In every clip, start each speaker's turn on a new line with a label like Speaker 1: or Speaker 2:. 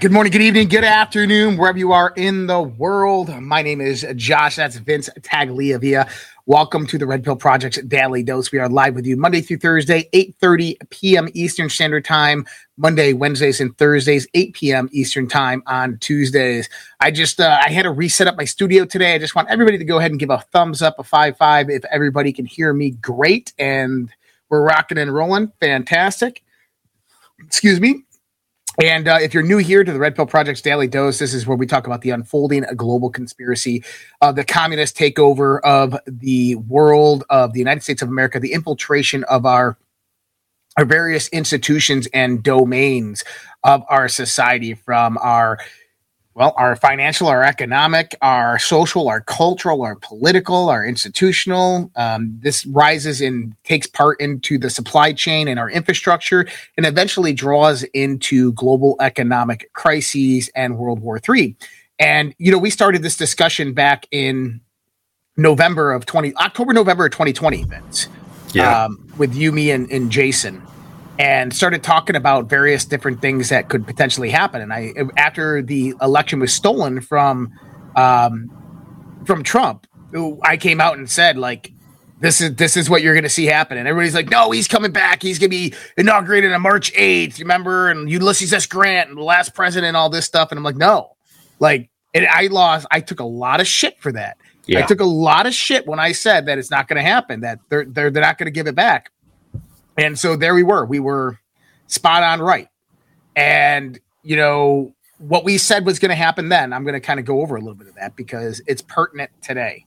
Speaker 1: Good morning, good evening, good afternoon, wherever you are in the world. My name is Josh. That's Vince Tagliavia. Welcome to the Red Pill Project's Daily Dose. We are live with you Monday through Thursday, 8.30 p.m. Eastern Standard Time, Monday, Wednesdays, and Thursdays, 8 p.m. Eastern Time on Tuesdays. I just, uh, I had to reset up my studio today. I just want everybody to go ahead and give a thumbs up, a 5-5 if everybody can hear me great. And we're rocking and rolling. Fantastic. Excuse me. And uh, if you're new here to the Red Pill Project's Daily Dose, this is where we talk about the unfolding global conspiracy of the communist takeover of the world, of the United States of America, the infiltration of our our various institutions and domains of our society, from our well, our financial, our economic, our social, our cultural, our political, our institutional. Um, this rises and takes part into the supply chain and our infrastructure, and eventually draws into global economic crises and World War III. And you know, we started this discussion back in November of twenty October, November of twenty twenty, Vince. Yeah. Um, with you, me, and, and Jason and started talking about various different things that could potentially happen. And I, after the election was stolen from, um, from Trump, I came out and said like, this is this is what you're going to see happen. And everybody's like, no, he's coming back. He's going to be inaugurated on March 8th. Remember? And Ulysses S. Grant and the last president, all this stuff. And I'm like, no, like, and I lost. I took a lot of shit for that. Yeah. I took a lot of shit when I said that it's not going to happen. That they're they're they're not going to give it back. And so there we were. We were spot on right. And, you know, what we said was going to happen then, I'm going to kind of go over a little bit of that because it's pertinent today.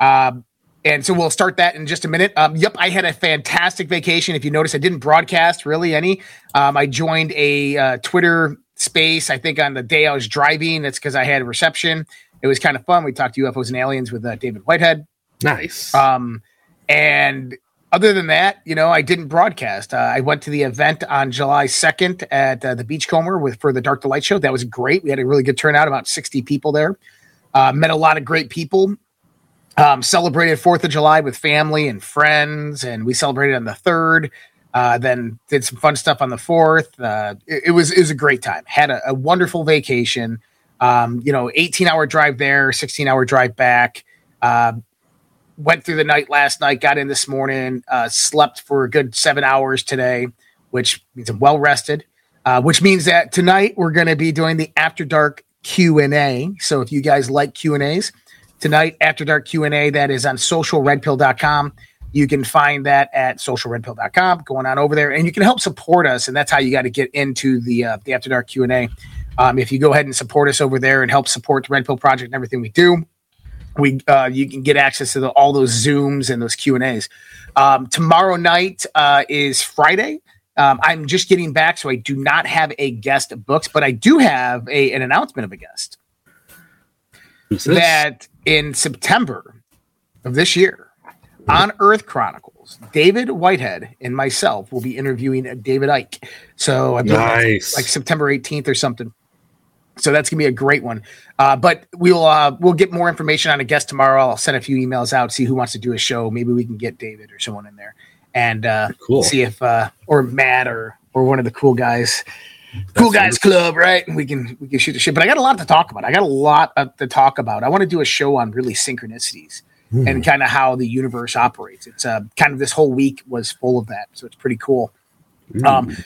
Speaker 1: Um, and so we'll start that in just a minute. Um, yep, I had a fantastic vacation. If you notice, I didn't broadcast really any. Um, I joined a uh, Twitter space, I think, on the day I was driving. That's because I had a reception. It was kind of fun. We talked UFOs and aliens with uh, David Whitehead.
Speaker 2: Nice.
Speaker 1: Um, and other than that, you know, I didn't broadcast. Uh, I went to the event on July 2nd at uh, the Beachcomber with for the Dark to Light show. That was great. We had a really good turnout, about 60 people there. Uh, met a lot of great people. Um, celebrated Fourth of July with family and friends, and we celebrated on the third. Uh, then did some fun stuff on the fourth. Uh, it, it, was it was a great time. Had a, a wonderful vacation. Um, you know, 18 hour drive there, 16 hour drive back. Uh, went through the night last night, got in this morning, uh, slept for a good seven hours today, which means I'm well rested. Uh, which means that tonight we're going to be doing the After Dark Q and A. So if you guys like Q and A's, tonight After Dark Q and A that is on socialredpill.com. You can find that at socialredpill.com. Going on over there, and you can help support us, and that's how you got to get into the uh, the After Dark Q and A. Um, if you go ahead and support us over there and help support the Red Pill Project and everything we do, we uh, you can get access to the, all those zooms and those q and a's. Um, tomorrow night uh, is friday. Um, i'm just getting back so i do not have a guest books but i do have a, an announcement of a guest. That in september of this year on earth chronicles david whitehead and myself will be interviewing david icke. So i believe nice. like september 18th or something so that's gonna be a great one. Uh, but we'll uh, we'll get more information on a guest tomorrow. I'll send a few emails out, see who wants to do a show. Maybe we can get David or someone in there, and uh, cool. see if uh, or Matt or or one of the cool guys, cool guys club, right? And We can we can shoot the shit. But I got a lot to talk about. I got a lot to talk about. I want to do a show on really synchronicities mm. and kind of how the universe operates. It's uh, kind of this whole week was full of that, so it's pretty cool. Mm. Um,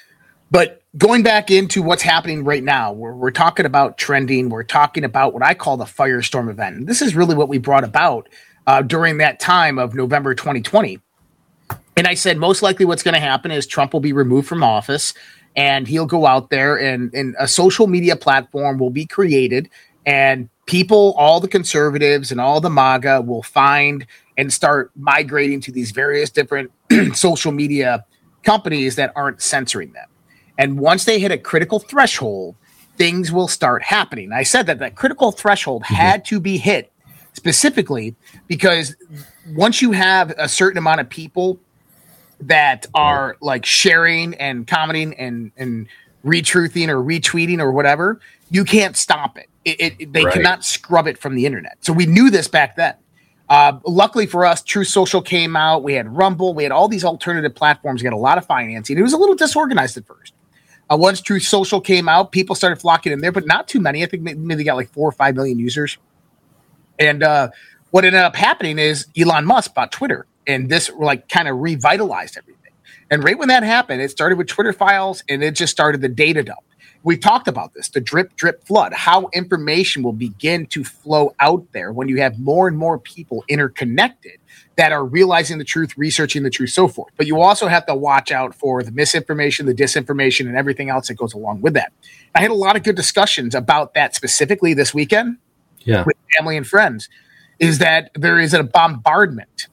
Speaker 1: but going back into what's happening right now, we're, we're talking about trending. We're talking about what I call the firestorm event. And this is really what we brought about uh, during that time of November 2020. And I said, most likely what's going to happen is Trump will be removed from office and he'll go out there and, and a social media platform will be created and people, all the conservatives and all the MAGA will find and start migrating to these various different social media companies that aren't censoring them. And once they hit a critical threshold, things will start happening. I said that that critical threshold mm-hmm. had to be hit specifically because once you have a certain amount of people that are like sharing and commenting and and retruthing or retweeting or whatever, you can't stop it. it, it they right. cannot scrub it from the internet. So we knew this back then. Uh, luckily for us, Truth Social came out. We had Rumble. We had all these alternative platforms. We had a lot of financing. It was a little disorganized at first. Uh, once Truth Social came out, people started flocking in there, but not too many. I think maybe they got like four or five million users. And uh, what ended up happening is Elon Musk bought Twitter, and this like kind of revitalized everything. And right when that happened, it started with Twitter files, and it just started the data dump we talked about this the drip drip flood how information will begin to flow out there when you have more and more people interconnected that are realizing the truth researching the truth so forth but you also have to watch out for the misinformation the disinformation and everything else that goes along with that i had a lot of good discussions about that specifically this weekend
Speaker 2: yeah.
Speaker 1: with family and friends is that there is a bombardment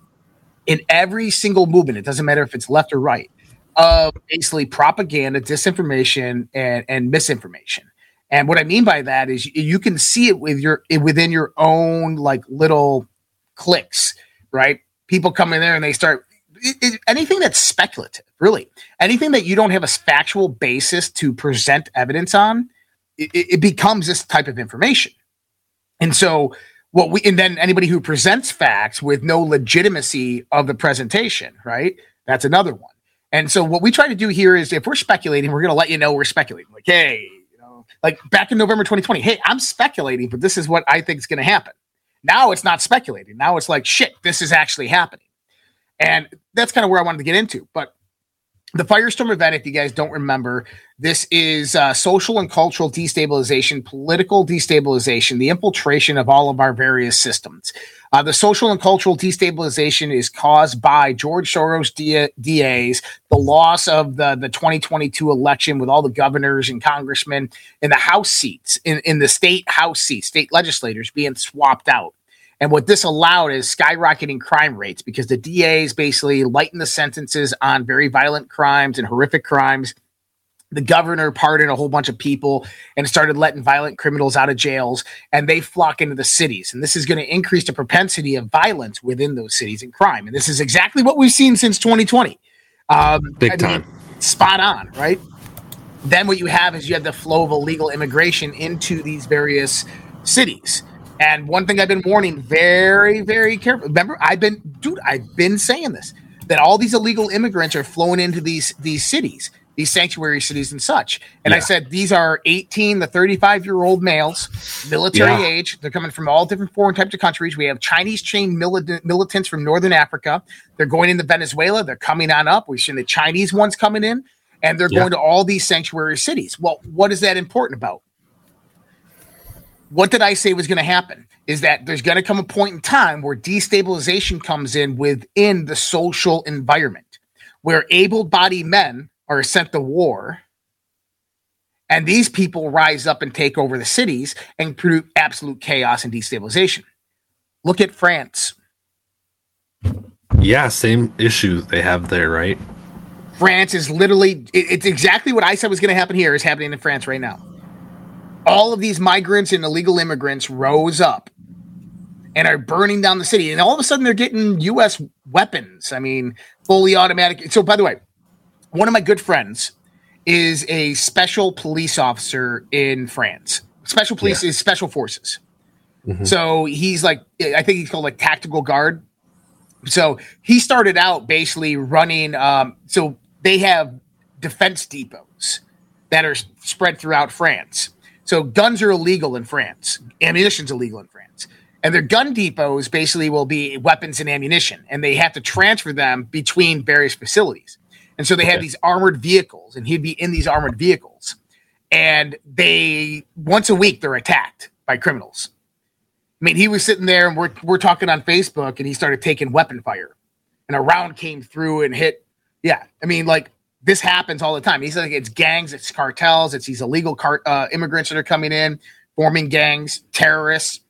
Speaker 1: in every single movement it doesn't matter if it's left or right of basically propaganda, disinformation, and, and misinformation. And what I mean by that is you can see it with your within your own like little clicks, right? People come in there and they start it, it, anything that's speculative, really, anything that you don't have a factual basis to present evidence on, it, it becomes this type of information. And so, what we and then anybody who presents facts with no legitimacy of the presentation, right? That's another one. And so what we try to do here is if we're speculating, we're going to let you know we're speculating. Like, hey, you know, like back in November 2020, hey, I'm speculating, but this is what I think is going to happen. Now it's not speculating. Now it's like, shit, this is actually happening. And that's kind of where I wanted to get into. But the Firestorm event, if you guys don't remember, this is uh, social and cultural destabilization, political destabilization, the infiltration of all of our various systems. Uh, the social and cultural destabilization is caused by George Soros DAs, the loss of the, the 2022 election with all the governors and congressmen in the House seats, in, in the state House seats, state legislators being swapped out. And what this allowed is skyrocketing crime rates because the DAs basically lightened the sentences on very violent crimes and horrific crimes. The governor pardoned a whole bunch of people and started letting violent criminals out of jails, and they flock into the cities. And this is going to increase the propensity of violence within those cities and crime. And this is exactly what we've seen since 2020. Um,
Speaker 2: Big I time.
Speaker 1: Mean, spot on, right? Then what you have is you have the flow of illegal immigration into these various cities. And one thing I've been warning very, very careful. Remember, I've been, dude, I've been saying this that all these illegal immigrants are flowing into these these cities, these sanctuary cities and such. And yeah. I said these are 18 to 35 year old males, military yeah. age. They're coming from all different foreign types of countries. We have Chinese chain militant, militants from northern Africa. They're going into Venezuela. They're coming on up. We've seen the Chinese ones coming in, and they're yeah. going to all these sanctuary cities. Well, what is that important about? What did I say was going to happen? Is that there's going to come a point in time where destabilization comes in within the social environment, where able-bodied men are sent to war, and these people rise up and take over the cities and produce absolute chaos and destabilization. Look at France.
Speaker 2: Yeah, same issue they have there, right?
Speaker 1: France is literally, it, it's exactly what I said was going to happen here is happening in France right now all of these migrants and illegal immigrants rose up and are burning down the city. And all of a sudden, they're getting U.S. weapons. I mean, fully automatic. So, by the way, one of my good friends is a special police officer in France. Special police yeah. is special forces. Mm-hmm. So he's like, I think he's called like tactical guard. So he started out basically running. Um, so they have defense depots that are spread throughout France. So guns are illegal in France. Ammunition's illegal in France. And their gun depots basically will be weapons and ammunition, and they have to transfer them between various facilities. And so they have these armored vehicles, and he'd be in these armored vehicles. And they once a week they're attacked by criminals. I mean, he was sitting there and we're we're talking on Facebook, and he started taking weapon fire, and a round came through and hit. Yeah, I mean, like this happens all the time. He's like, it's gangs, it's cartels, it's these illegal car- uh, immigrants that are coming in, forming gangs, terrorists,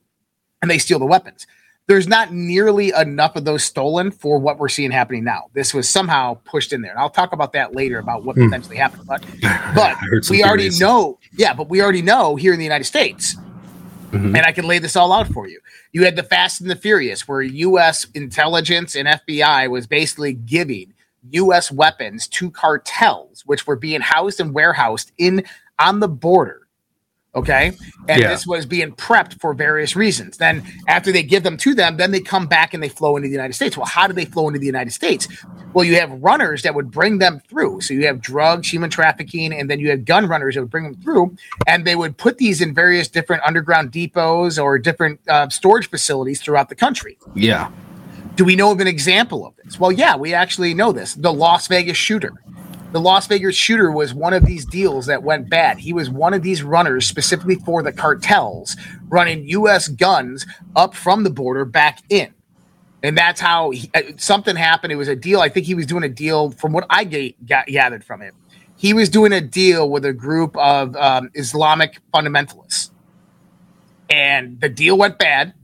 Speaker 1: and they steal the weapons. There's not nearly enough of those stolen for what we're seeing happening now. This was somehow pushed in there. And I'll talk about that later about what hmm. potentially happened. But, but we already know, yeah, but we already know here in the United States, mm-hmm. and I can lay this all out for you. You had the Fast and the Furious, where U.S. intelligence and FBI was basically giving U.S. weapons to cartels, which were being housed and warehoused in on the border. Okay. And
Speaker 2: Yeah.
Speaker 1: this was being prepped for various reasons. Then, after they give them to them, then they come back and they flow into the United States. Well, how do they flow into the United States? Well, you have runners that would bring them through. So you have drugs, human trafficking, and then you have gun runners that would bring them through. And they would put these in various different underground depots or different uh, storage facilities throughout the country.
Speaker 2: Yeah.
Speaker 1: Do we know of an example of this? Well, yeah, we actually know this. The Las Vegas shooter. The Las Vegas shooter was one of these deals that went bad. He was one of these runners specifically for the cartels running U.S. guns up from the border back in. And that's how he, uh, something happened. It was a deal. I think he was doing a deal from what I got, gathered from it. He was doing a deal with a group of um, Islamic fundamentalists. And the deal went bad.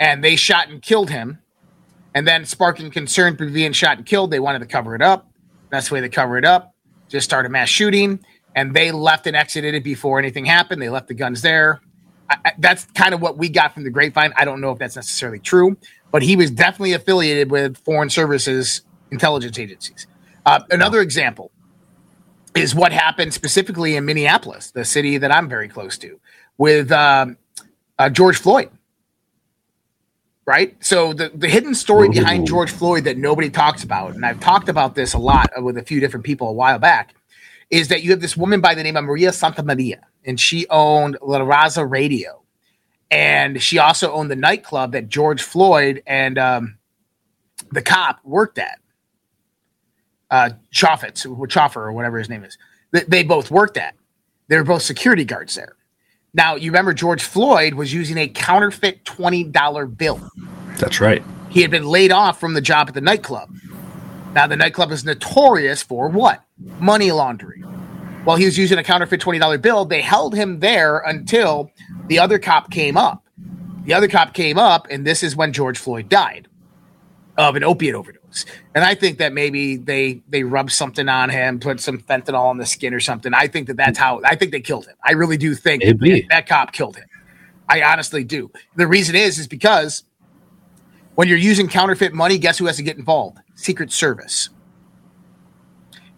Speaker 1: And they shot and killed him and then sparking concern for being shot and killed. They wanted to cover it up. Best way to cover it up, just start a mass shooting. And they left and exited it before anything happened. They left the guns there. I, I, that's kind of what we got from the grapevine. I don't know if that's necessarily true, but he was definitely affiliated with foreign services intelligence agencies. Uh, another example is what happened specifically in Minneapolis, the city that I'm very close to, with um, uh, George Floyd right? So the, the hidden story behind George Floyd that nobody talks about, and I've talked about this a lot with a few different people a while back, is that you have this woman by the name of Maria Santa Maria, and she owned La Raza Radio. And she also owned the nightclub that George Floyd and um, the cop worked at. Uh, Chaffetz, or Chaffer, or whatever his name is. They, they both worked at. They were both security guards there. Now, you remember George Floyd was using a counterfeit $20 bill.
Speaker 2: That's right.
Speaker 1: He had been laid off from the job at the nightclub. Now, the nightclub is notorious for what? Money laundering. While he was using a counterfeit $20 bill, they held him there until the other cop came up. The other cop came up, and this is when George Floyd died of an opiate overdose. And I think that maybe they they rubbed something on him, put some fentanyl on the skin or something. I think that that's how I think they killed him. I really do think that, that cop killed him. I honestly do. The reason is is because when you're using counterfeit money, guess who has to get involved? Secret Service.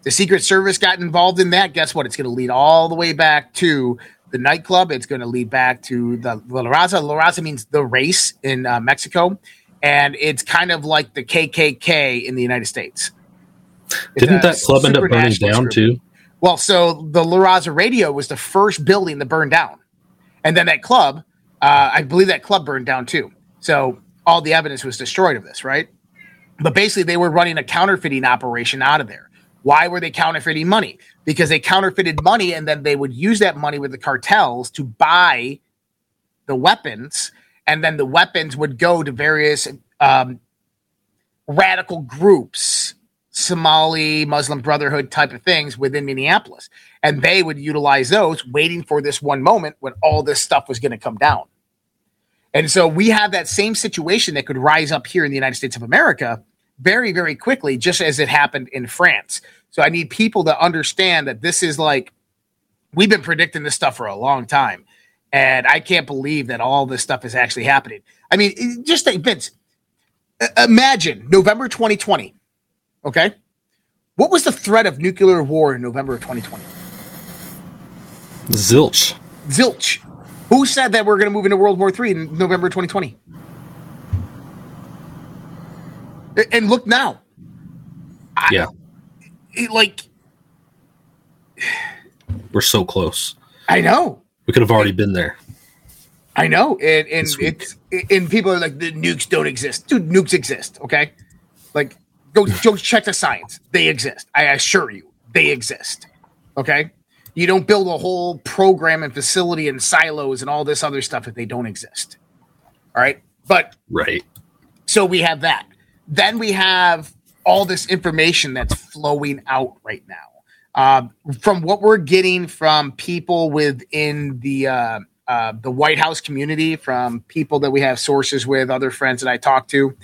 Speaker 1: The Secret Service got involved in that. Guess what? It's going to lead all the way back to the nightclub. It's going to lead back to the La Raza. La Raza means the race in uh, Mexico, and it's kind of like the KKK in the United States. It's
Speaker 2: Didn't that club end up burning down
Speaker 1: group.
Speaker 2: too?
Speaker 1: Well, so the La Raza Radio was the first building that burned down, and then that club, uh, I believe that club burned down too. So all the evidence was destroyed of this, right? But basically, they were running a counterfeiting operation out of there. Why were they counterfeiting money? Because they counterfeited money, and then they would use that money with the cartels to buy the weapons, and then the weapons would go to various um, radical groups, Somali, Muslim Brotherhood type of things within Minneapolis. And they would utilize those, waiting for this one moment when all this stuff was going to come down. And so we have that same situation that could rise up here in the United States of America very, very quickly, just as it happened in France. So I need people to understand that this is like, we've been predicting this stuff for a long time. And I can't believe that all this stuff is actually happening. I mean, just think, Vince, imagine November 2020. Okay. What was the threat of nuclear war in November of 2020?
Speaker 2: Zilch.
Speaker 1: Zilch. Who said that we're going to move into World War III in November 2020? And look now. I-
Speaker 2: Yeah.
Speaker 1: it- like,
Speaker 2: We're so close.
Speaker 1: I know.
Speaker 2: We could have already been there.
Speaker 1: I know. And, and it's, and people are like, the nukes don't exist. Dude, nukes exist. Okay. Like, go, go check the science. They exist. I assure you, they exist. Okay. You don't build a whole program and facility and silos and all this other stuff if they don't exist. All right. But
Speaker 2: Right.
Speaker 1: So we have that. Then we have all this information that's flowing out right now. Um, from what we're getting from people within the uh, uh, the White House community, from people that we have sources with, other friends that I talk to,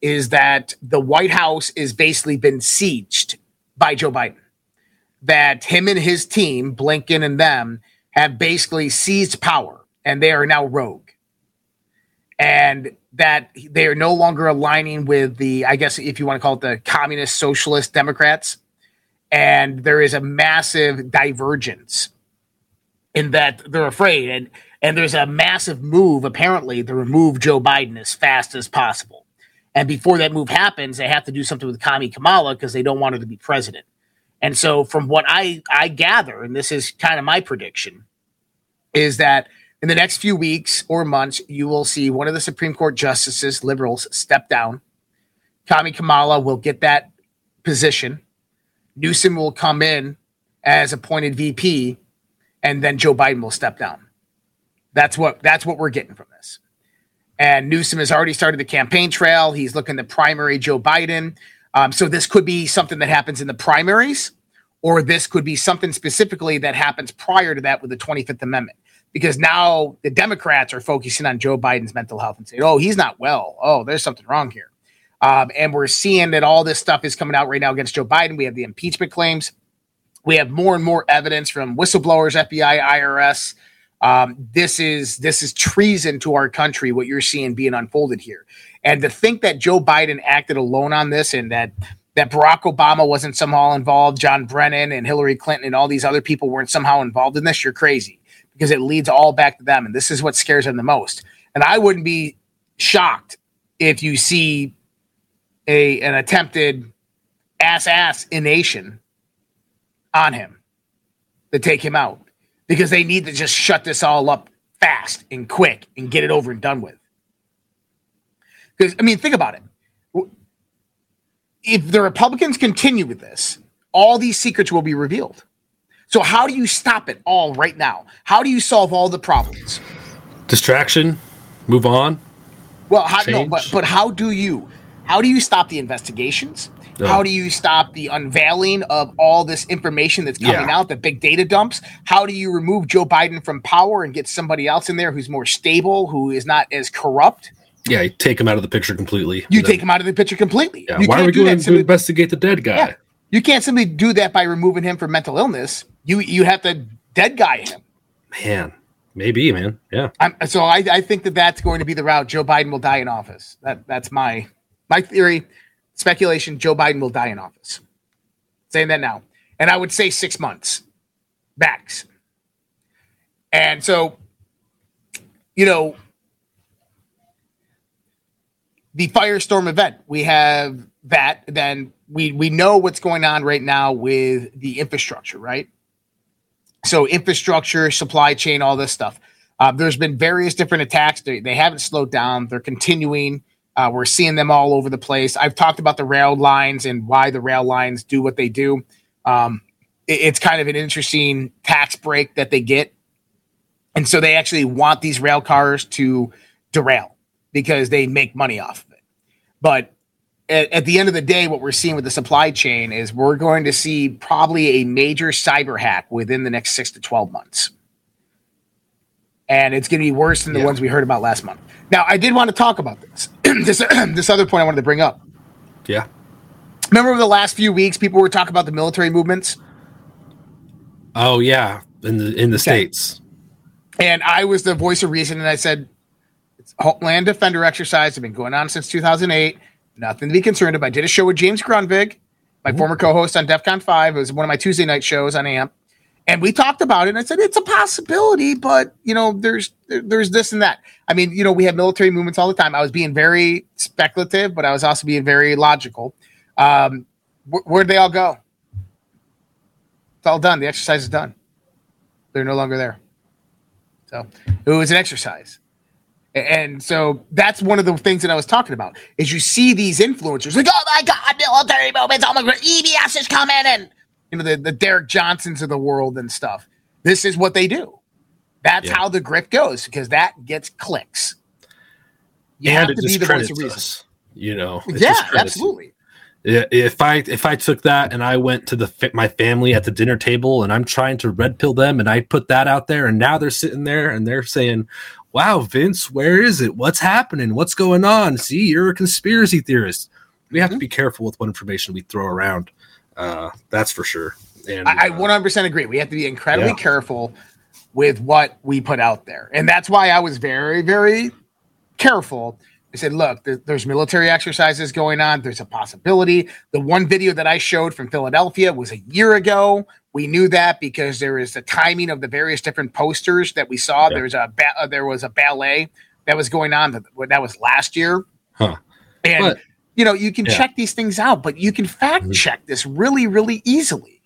Speaker 1: is that the White House is basically been sieged by Joe Biden. That him and his team, Blinken and them, have basically seized power, and they are now rogue and that they are no longer aligning with the, I guess, if you want to call it the communist socialist Democrats. And there is a massive divergence in that they're afraid. And, and there's a massive move, apparently, to remove Joe Biden as fast as possible. And before that move happens, they have to do something with Kami Kamala because they don't want her to be president. And so, from what I, I gather, and this is kind of my prediction, is that in the next few weeks or months, you will see one of the Supreme Court justices, liberals, step down. Kami Kamala will get that position. Newsom will come in as appointed VP, and then Joe Biden will step down. That's what that's what we're getting from this. And Newsom has already started the campaign trail. He's looking to primary Joe Biden. Um, so this could be something that happens in the primaries, or this could be something specifically that happens prior to that with the 25th Amendment. Because now the Democrats are focusing on Joe Biden's mental health and saying, oh, he's not well. Oh, there's something wrong here. Um, and we're seeing that all this stuff is coming out right now against Joe Biden. We have the impeachment claims. We have more and more evidence from whistleblowers, FBI, IRS. Um, this is this is treason to our country. What you're seeing being unfolded here. And to think that Joe Biden acted alone on this and that that Barack Obama wasn't somehow involved, John Brennan and Hillary Clinton and all these other people weren't somehow involved in this, you're crazy because it leads all back to them. And this is what scares them the most. And I wouldn't be shocked if you see a an attempted ass ass ination on him to take him out because they need to just shut this all up fast and quick and get it over and done with. Because, I mean, think about it. If the Republicans continue with this, all these secrets will be revealed. So, how do you stop it all right now? How do you solve all the problems?
Speaker 2: Distraction, move on.
Speaker 1: Well, how, no, but, but how do you? How do you stop the investigations? How do you stop the unveiling of all this information that's coming yeah. out, the big data dumps? How do you remove Joe Biden from power and get somebody else in there who's more stable, who is not as corrupt?
Speaker 2: Yeah, you take him out of the picture completely.
Speaker 1: You take him out of the picture completely.
Speaker 2: Yeah. Why are we going to investigate the dead guy? Yeah.
Speaker 1: You can't simply do that by removing him from mental illness. You you have to dead guy him.
Speaker 2: Man, maybe, man. Yeah.
Speaker 1: I'm, so I, I think that that's going to be the route. Joe Biden will die in office. That that's my my theory. Speculation: Joe Biden will die in office. Saying that now, and I would say six months max. And so, you know, the firestorm event. We have that. Then we we know what's going on right now with the infrastructure, right? So infrastructure, supply chain, all this stuff. Uh, there's been various different attacks. They, they haven't slowed down. They're continuing. Uh, we're seeing them all over the place. I've talked about the rail lines and why the rail lines do what they do. Um, it, it's kind of an interesting tax break that they get, and so they actually want these rail cars to derail because they make money off of it. But at, at, the end of the day, what we're seeing with the supply chain is we're going to see probably a major cyber hack within the next six to 12 months. And it's going to be worse than the yeah. ones we heard about last month. Now, I did want to talk about this. this, this other point I wanted to bring up.
Speaker 2: Yeah.
Speaker 1: Remember over the last few weeks, people were talking about the military movements?
Speaker 2: Oh, yeah. In the, in the okay. States.
Speaker 1: And I was the voice of reason. And I said, it's Homeland Defender exercise have been going on since 2008. Nothing to be concerned about. I did a show with James Grundvig, my mm-hmm. former co-host on DEF CON 5. It was one of my Tuesday night shows on AMP. And we talked about it and I said, it's a possibility, but you know, there's, there's this and that. I mean, you know, we have military movements all the time. I was being very speculative, but I was also being very logical. Um, wh- where'd they all go? It's all done. The exercise is done. They're no longer there. So it was an exercise. And so that's one of the things that I was talking about is you see these influencers like, oh my God, military movements, oh my God, EBS is coming and you know, the, the Derek Johnsons of the world and stuff. This is what they do. That's yeah. how the grift goes because that gets clicks.
Speaker 2: You and have to be the voice of reason. Us, you know,
Speaker 1: yeah, absolutely.
Speaker 2: If I if I took that and I went to the my family at the dinner table and I'm trying to red pill them and I put that out there and now they're sitting there and they're saying, wow, Vince, where is it? What's happening? What's going on? See, you're a conspiracy theorist. We have mm-hmm. to be careful with what information we throw around. Uh, that's for sure.
Speaker 1: And I, I 100% uh, agree. We have to be incredibly yeah. careful with what we put out there. And that's why I was very, very careful. I said, look, there, there's military exercises going on. There's a possibility. The one video that I showed from Philadelphia was a year ago. We knew that because there is the timing of the various different posters that we saw.
Speaker 2: Yeah.
Speaker 1: There's a ba- uh, there was a ballet that was going on that, that was last year,
Speaker 2: Huh.
Speaker 1: and
Speaker 2: But-
Speaker 1: you know you can
Speaker 2: Yeah.
Speaker 1: check these things out, but you can fact
Speaker 2: Mhm.
Speaker 1: check this really really easily.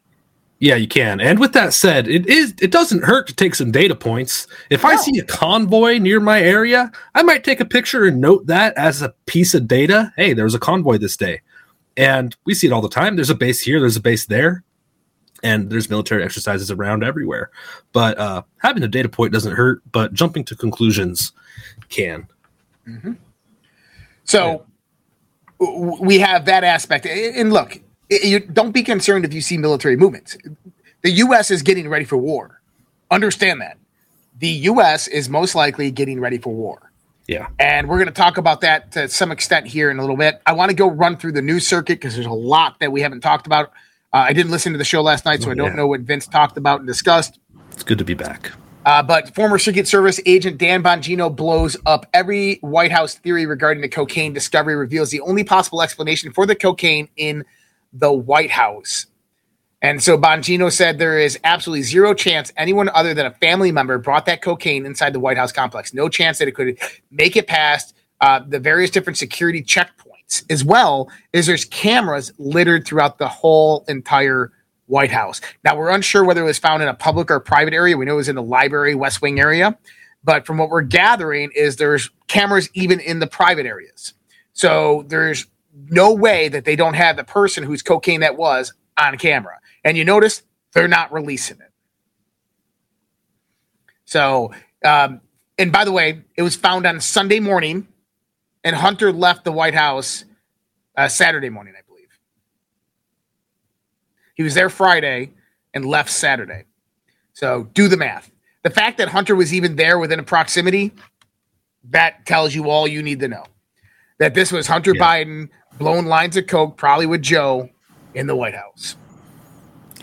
Speaker 2: Yeah, you can. And with that said, it is it doesn't hurt to take some data points. If I see a convoy near my area, I might take a picture and note that as a piece of data. Hey, there was a convoy this day. And we see it all the time. There's a base here, there's a base there, and there's military exercises around everywhere. But uh, having a data point doesn't hurt, but jumping to conclusions can.
Speaker 1: So w- we have that aspect. And look, you don't be concerned if you see military movements. The U.S. is getting ready for war. Understand that. The U.S. is most likely getting ready for war.
Speaker 2: Yeah.
Speaker 1: And we're going to talk about that to some extent here in a little bit. I want to go run through the news circuit because there's a lot that we haven't talked about. Uh, I didn't listen to the show last night, so I don't
Speaker 2: yeah.
Speaker 1: know what Vince talked about and discussed.
Speaker 2: It's good to be back.
Speaker 1: Uh, but former Secret Service agent Dan Bongino blows up every White House theory regarding the cocaine discovery, reveals the only possible explanation for the cocaine in the White House. And so Bongino said there is absolutely zero chance anyone other than a family member brought that cocaine inside the White House complex. No chance that it could make it past uh, the various different security checkpoints, as well as there's cameras littered throughout the whole entire White House. Now we're unsure whether it was found in a public or private area. We know it was in the library, West Wing area, but from what we're gathering is there's cameras even in the private areas. So there's no way that they don't have the person whose cocaine that was on camera. And you notice they're not releasing it. So, um, and by the way, it was found on Sunday morning, and Hunter left the White House uh, Saturday morning, I. He was there Friday and left Saturday. So do the math. The fact that Hunter was even there within a proximity, that tells you all you need to know. That this was Hunter
Speaker 2: Yeah.
Speaker 1: Biden blowing lines of coke, probably with Joe, in the White House.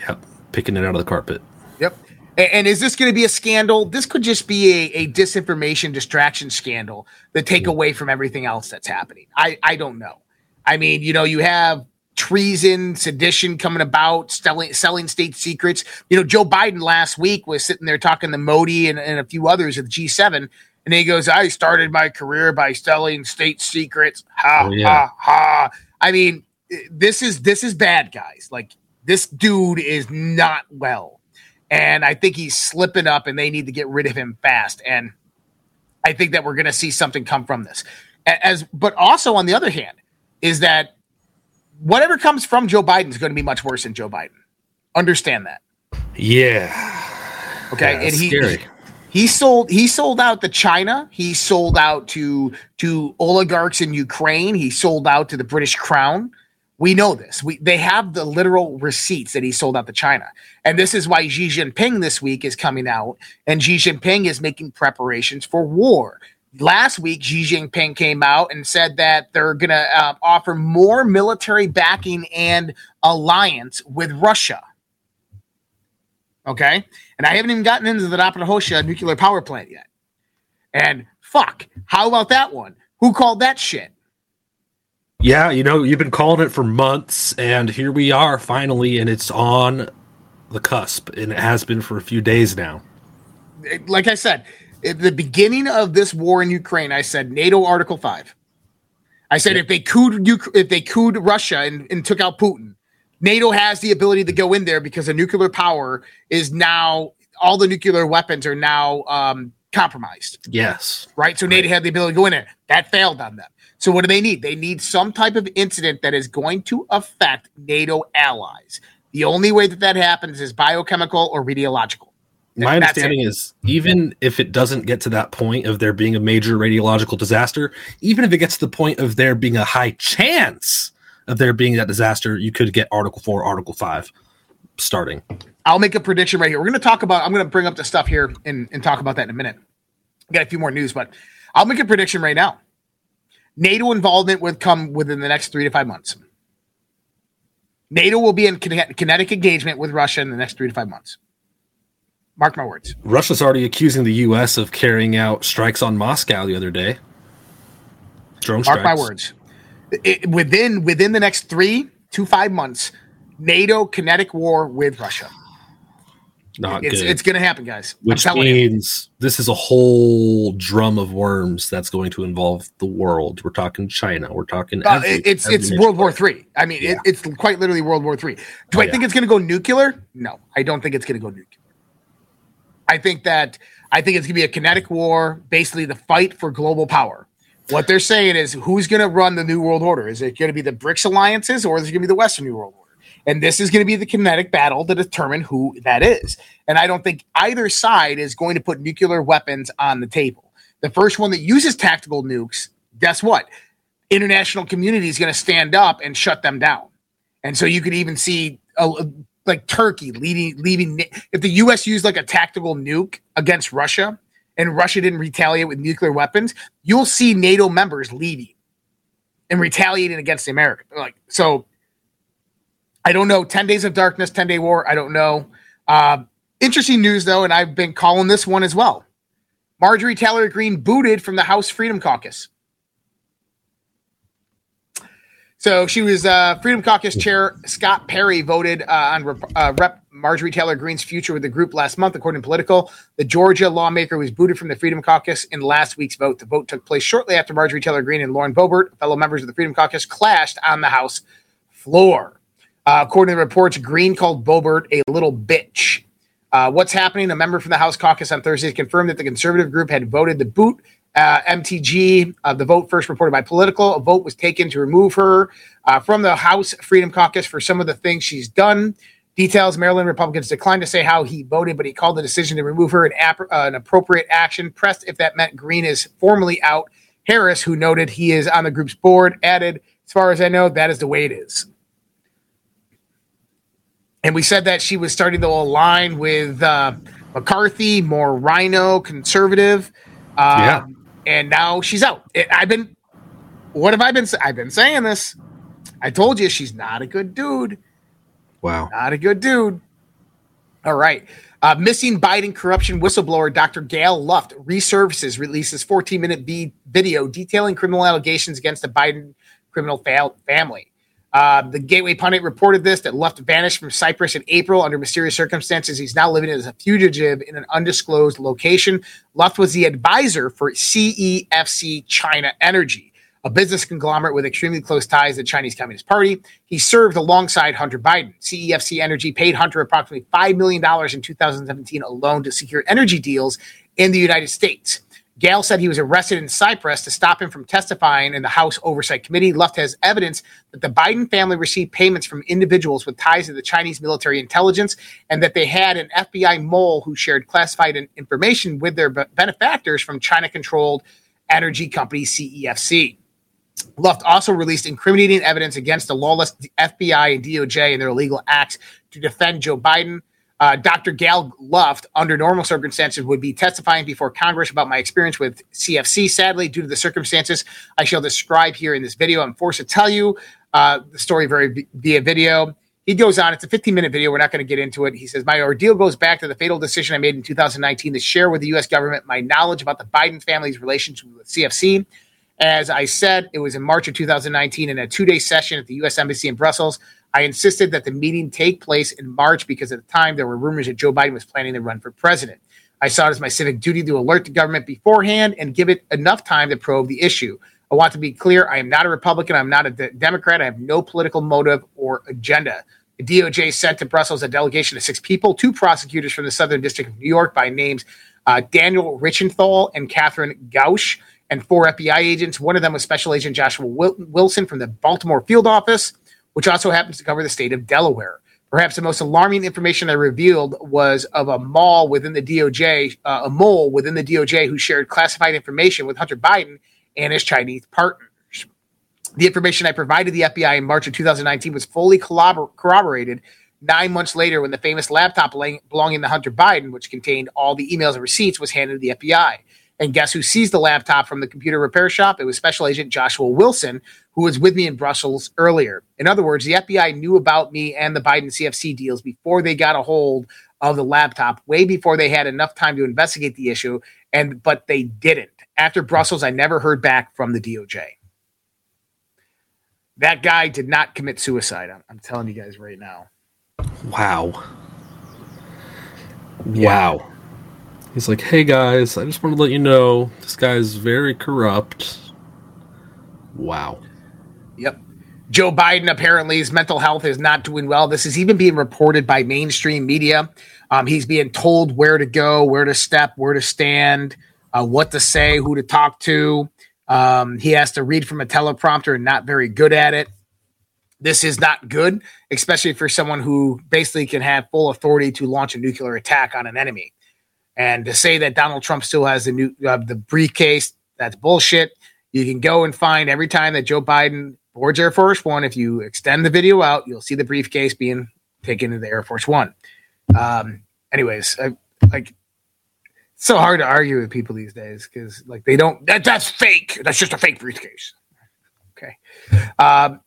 Speaker 2: Yep. Picking it out of the carpet.
Speaker 1: Yep. A- And, is this going to be a scandal? This could just be a, a disinformation distraction scandal that take mm. away from everything else that's happening. I, I don't know. I mean, you know, you have treason, sedition coming about, selling, selling state secrets. You know, Joe Biden last week was sitting there talking to Modi and, and a few others at the G7. And he goes, I started my career by selling state secrets. Ha,
Speaker 2: Oh, yeah.
Speaker 1: ha, ha. I mean, this is this is bad, guys. Like this dude is not well and I think he's slipping up, and they need to get rid of him fast. And I think that we're going to see something come from this. As, but also on the other hand, is that whatever comes from Joe Biden is going to be much worse than Joe Biden. Understand that,
Speaker 2: Yeah.
Speaker 1: okay?
Speaker 2: Yeah,
Speaker 1: and he
Speaker 2: scary.
Speaker 1: he sold he sold out to China. He sold out to to oligarchs in Ukraine. He sold out to the British Crown. We know this. We they have the literal receipts that he sold out to China, and this is why Xi Jinping this week is coming out, and Xi Jinping is making preparations for war. Last week, Xi Jinping came out and said that they're going to uh, offer more military backing and alliance with Russia. Okay. And I haven't even gotten into the Zaporizhzhia nuclear power plant yet. And fuck, how about that one? Who called that shit?
Speaker 2: Yeah, you know, you've been calling it for months, and here we are finally, and it's on the cusp, and it has been for a few days now.
Speaker 1: Like I said, at the beginning of this war in Ukraine, I said NATO Article 5. I said if they cooed if they cooed Russia and, and took out Putin, NATO has the ability to go in there because the nuclear power is now all the nuclear weapons are now um, compromised.
Speaker 2: Yes.
Speaker 1: right? So NATO had the ability to go in there. That failed on them. So what do they need? They need some type of incident that is going to affect NATO allies. The only way that that happens is biochemical or radiological.
Speaker 2: My
Speaker 1: That's
Speaker 2: understanding is even if it doesn't get to that point of there being a major radiological disaster, even if it gets to the point of there being a high chance of there being that disaster, you could get Article 4, Article 5 starting.
Speaker 1: I'll make a prediction right here. We're going to talk about. I'm going to bring up the stuff here and, and talk about that in a minute. Got a few more news, but I'll make a prediction right now. NATO involvement would come within the next three to five months. NATO will be in kinetic engagement with Russia in the next three to five months. Mark my words.
Speaker 2: Russia's already accusing the U.S. of carrying out strikes on Moscow the other day. Drone
Speaker 1: Mark
Speaker 2: strikes.
Speaker 1: my words. It, within within the next three to five months, NATO kinetic war with Russia.
Speaker 2: Not
Speaker 1: It's
Speaker 2: good.
Speaker 1: it's going to happen, guys.
Speaker 2: Which
Speaker 1: telling you.
Speaker 2: means this is a whole drum of worms that's going to involve the world. We're talking China. We're talking.
Speaker 1: Uh,
Speaker 2: every-
Speaker 1: it's
Speaker 2: every
Speaker 1: it's. World War Three. I mean,
Speaker 2: Yeah.
Speaker 1: it, it's quite literally World War Three. Do
Speaker 2: Oh,
Speaker 1: I
Speaker 2: yeah.
Speaker 1: think it's going to go nuclear? No, I don't think it's going to go nuclear. I think that I think it's going to be a kinetic war, basically the fight for global power. What they're saying is, who's going to run the new world order? Is it going to be the BRICS alliances, or is it going to be the Western New World Order? And this is going to be the kinetic battle to determine who that is. And I don't think either side is going to put nuclear weapons on the table. The first one that uses tactical nukes, guess what? International community is going to stand up and shut them down. And so you could even see uh, like Turkey leading, leaving. If the U.S. used like a tactical nuke against Russia, and Russia didn't retaliate with nuclear weapons, you'll see NATO members leaving and retaliating against the Americans. Like so, I don't know. Ten days of darkness, ten day war. I don't know. Uh, interesting news though, and I've been calling this one as well. Marjorie Taylor Greene booted from the House Freedom Caucus. So she was uh, Freedom Caucus chair Scott Perry voted uh, on Rep, uh, Rep Marjorie Taylor Greene's future with the group last month, according to Politico. The Georgia lawmaker was booted from the Freedom Caucus in last week's vote. The vote took place shortly after Marjorie Taylor Greene and Lauren Boebert, fellow members of the Freedom Caucus, clashed on the House floor. Uh, according to the reports, Greene called Boebert a little bitch. Uh, what's happening? A member from the House caucus on Thursday confirmed that the conservative group had voted to boot uh, MTG. Uh, the vote first reported by Politico. A vote was taken to remove her uh, from the House Freedom Caucus for some of the things she's done. Details Maryland Republicans declined to say how he voted, but he called the decision to remove her an, ap- uh, an appropriate action. Pressed if that meant Greene is formally out. Harris, who noted he is on the group's board, added, As far as I know, that is the way it is. And we said that she was starting to align with uh, McCarthy, more Rhino, conservative. Um,
Speaker 2: Yeah.
Speaker 1: And now she's out. It, I've been, what have I been? I've been saying this. I told you she's not a good dude.
Speaker 2: Wow.
Speaker 1: Not a good dude. All right. Uh, missing Biden corruption whistleblower Dr. Gail Luft resurfaces, releases 14 minute v- video detailing criminal allegations against the Biden criminal fa- family. Uh, the Gateway Pundit reported this that Luft vanished from Cyprus in April under mysterious circumstances. He's now living as a fugitive in an undisclosed location. Luft was the advisor for CEFC China Energy, a business conglomerate with extremely close ties to the Chinese Communist Party. He served alongside Hunter Biden. CEFC Energy paid Hunter approximately $5 million in 2017 alone to secure energy deals in the United States. Gale said he was arrested in Cyprus to stop him from testifying in the House Oversight Committee. Luft has evidence that the Biden family received payments from individuals with ties to the Chinese military intelligence and that they had an FBI mole who shared classified information with their benefactors from China controlled energy company CEFC. Luft also released incriminating evidence against the lawless FBI and DOJ and their illegal acts to defend Joe Biden. Uh, Dr. Gal Luft, under normal circumstances, would be testifying before Congress about my experience with CEFC. Sadly, due to the circumstances I shall describe here in this video, I'm forced to tell you uh, the story very via video. He goes on, it's a 15 minute video. We're not going to get into it. He says, My ordeal goes back to the fatal decision I made in 2019 to share with the U.S. government my knowledge about the Biden family's relationship with CEFC. As I said, it was in March of 2019 in a two day session at the U.S. Embassy in Brussels. I insisted that the meeting take place in March because at the time there were rumors that Joe Biden was planning to run for president. I saw it as my civic duty to alert the government beforehand and give it enough time to probe the issue. I want to be clear I am not a Republican. I'm not a de- Democrat. I have no political motive or agenda. The DOJ sent to Brussels a delegation of six people, two prosecutors from the Southern District of New York by names uh, Daniel Richenthal and Catherine Gausch, and four FBI agents. One of them was Special Agent Joshua Wilson from the Baltimore field office, which also happens to cover the state of Delaware. Perhaps the most alarming information I revealed was of a mall within the DOJ, uh, a mole within the DOJ who shared classified information with Hunter Biden and his Chinese partners. The information I provided the FBI in March of 2019 was fully collabor- corroborated nine months later when the famous laptop belonging to Hunter Biden, which contained all the emails and receipts, was handed to the FBI. And guess who seized the laptop from the computer repair shop? It was Special Agent Joshua Wilson, who was with me in Brussels earlier. In other words, the FBI knew about me and the Biden CEFC deals before they got a hold of the laptop, way before they had enough time to investigate the issue. And but they didn't. After Brussels, I never heard back from the DOJ. That guy did not commit suicide. I'm, I'm telling you guys right now.
Speaker 2: Wow. Wow. He's like, hey guys, I just want to let you know this guy's very corrupt. Wow.
Speaker 1: Yep. Joe Biden apparently his mental health is not doing well. This is even being reported by mainstream media. Um, he's being told where to go, where to step, where to stand, uh, what to say, who to talk to. Um, he has to read from a teleprompter and not very good at it. This is not good, especially for someone who basically can have full authority to launch a nuclear attack on an enemy. And to say that Donald Trump still has the new uh, the briefcase, that's bullshit. You can go and find every time that Joe Biden boards Air Force One. If you extend the video out, you'll see the briefcase being taken to the Air Force One. Um, anyways, I, like so hard to argue with people these days because like they don't that, that's fake. That's just a fake briefcase. Okay. Um,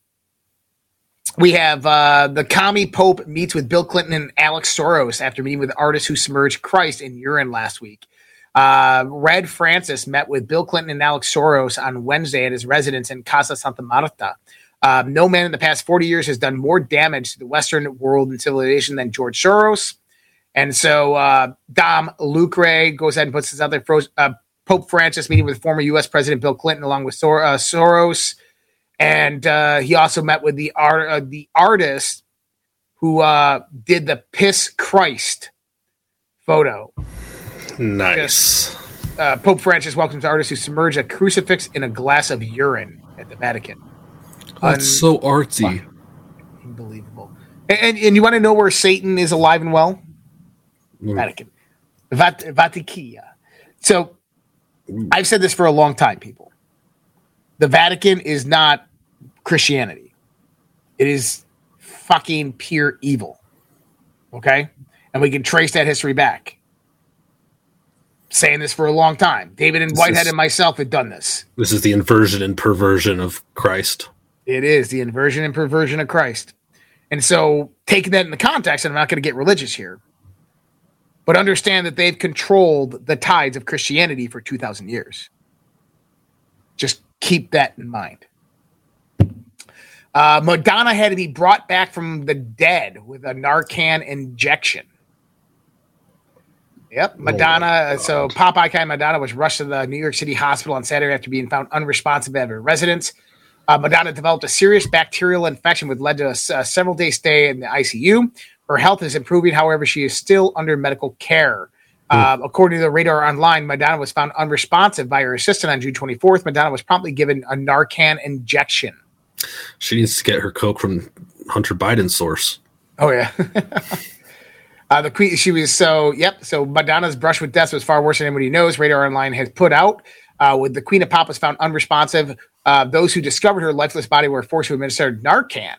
Speaker 1: we have uh, the commie Pope meets with Bill Clinton and Alex Soros after meeting with artists who submerged Christ in urine last week. Uh, Red Francis met with Bill Clinton and Alex Soros on Wednesday at his residence in Casa Santa Marta. Uh, no man in the past 40 years has done more damage to the Western world and civilization than George Soros. And so uh, Dom Lucre goes ahead and puts this out there. Uh, Pope Francis meeting with former U.S. President Bill Clinton along with Sor- uh, Soros and uh, he also met with the art uh, the artist who uh, did the piss Christ photo.
Speaker 2: Nice.
Speaker 1: Uh, Pope Francis welcomes artists who submerge a crucifix in a glass of urine at the Vatican.
Speaker 2: That's Un- so artsy.
Speaker 1: Unbelievable. And, and, and you want to know where Satan is alive and well? Mm. Vatican. Vat- Vatikia. So I've said this for a long time, people the Vatican is not Christianity. It is fucking pure evil. Okay? And we can trace that history back. Saying this for a long time. David and this Whitehead is, and myself had done this.
Speaker 2: This is the inversion and perversion of Christ.
Speaker 1: It is the inversion and perversion of Christ. And so, taking that in the context, and I'm not going to get religious here, but understand that they've controlled the tides of Christianity for 2,000 years. Just keep that in mind. Uh, Madonna had to be brought back from the dead with a Narcan injection. Yep, oh Madonna. Oh so pop icon Madonna was rushed to the New York City hospital on Saturday after being found unresponsive at her residence. Uh, Madonna developed a serious bacterial infection, which led to a, a several day stay in the ICU. Her health is improving, however, she is still under medical care. Uh, according to the Radar Online, Madonna was found unresponsive by her assistant on June 24th. Madonna was promptly given a Narcan injection.
Speaker 2: She needs to get her coke from Hunter Biden's source.
Speaker 1: Oh yeah. uh, the queen, she was so yep. So Madonna's brush with death was far worse than anybody knows. Radar Online has put out. Uh, with the Queen of Pop was found unresponsive. Uh, those who discovered her lifeless body were forced to administer Narcan.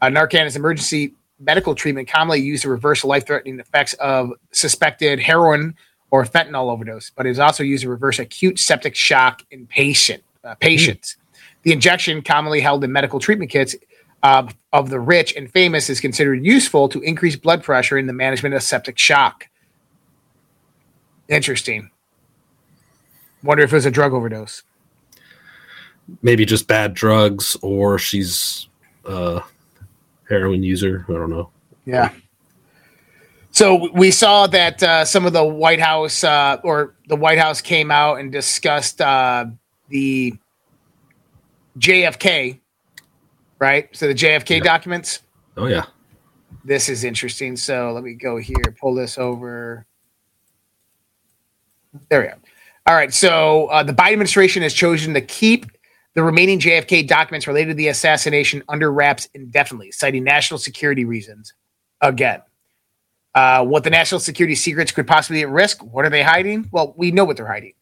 Speaker 1: Uh, Narcan is emergency medical treatment commonly used to reverse life-threatening effects of suspected heroin or fentanyl overdose, but is also used to reverse acute septic shock in patient uh, patients. Mm. The injection, commonly held in medical treatment kits uh, of the rich and famous, is considered useful to increase blood pressure in the management of septic shock. Interesting. Wonder if it was a drug overdose.
Speaker 2: Maybe just bad drugs, or she's uh, heroin user. I don't know.
Speaker 1: Yeah. So we saw that uh, some of the White House uh, or the White House came out and discussed uh, the JFK, right? So the JFK yeah. documents.
Speaker 2: Oh yeah.
Speaker 1: This is interesting. So let me go here, pull this over. There we go. All right. So uh, the Biden administration has chosen to keep the remaining JFK documents related to the assassination under wraps indefinitely, citing national security reasons. Again, uh, what the national security secrets could possibly be at risk? What are they hiding? Well, we know what they're hiding.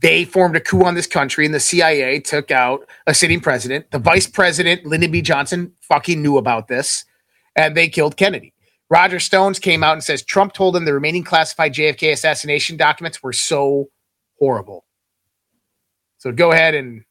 Speaker 1: They formed a coup on this country, and the CIA took out a sitting president. The vice president, Lyndon B. Johnson, fucking knew about this, and they killed Kennedy. Roger Stones came out and says Trump told him the remaining classified JFK assassination documents were so horrible. So go ahead and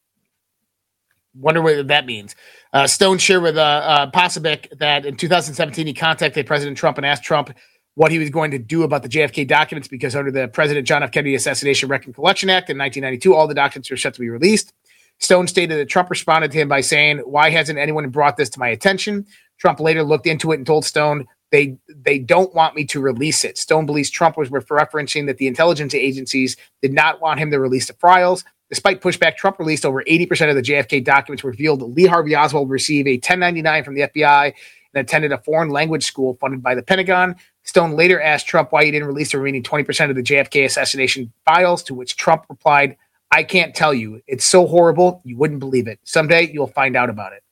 Speaker 1: Wonder what that means. Uh, Stone shared with uh, uh, that in 2017 he contacted President Trump and asked Trump what he was going to do about the JFK documents because under the President John F. Kennedy Assassination Record Collection Act in 1992, all the documents were set to be released. Stone stated that Trump responded to him by saying, Why hasn't anyone brought this to my attention? Trump later looked into it and told Stone they they don't want me to release it. Stone believes Trump was referencing that the intelligence agencies did not want him to release the files. Despite pushback, Trump released over 80% of the JFK documents revealed Lee Harvey Oswald received a 1099 from the FBI and attended a foreign language school funded by the Pentagon. Stone later asked Trump why he didn't release the remaining 20% of the JFK assassination files, to which Trump replied, I can't tell you. It's so horrible, you wouldn't believe it. Someday you'll find out about it.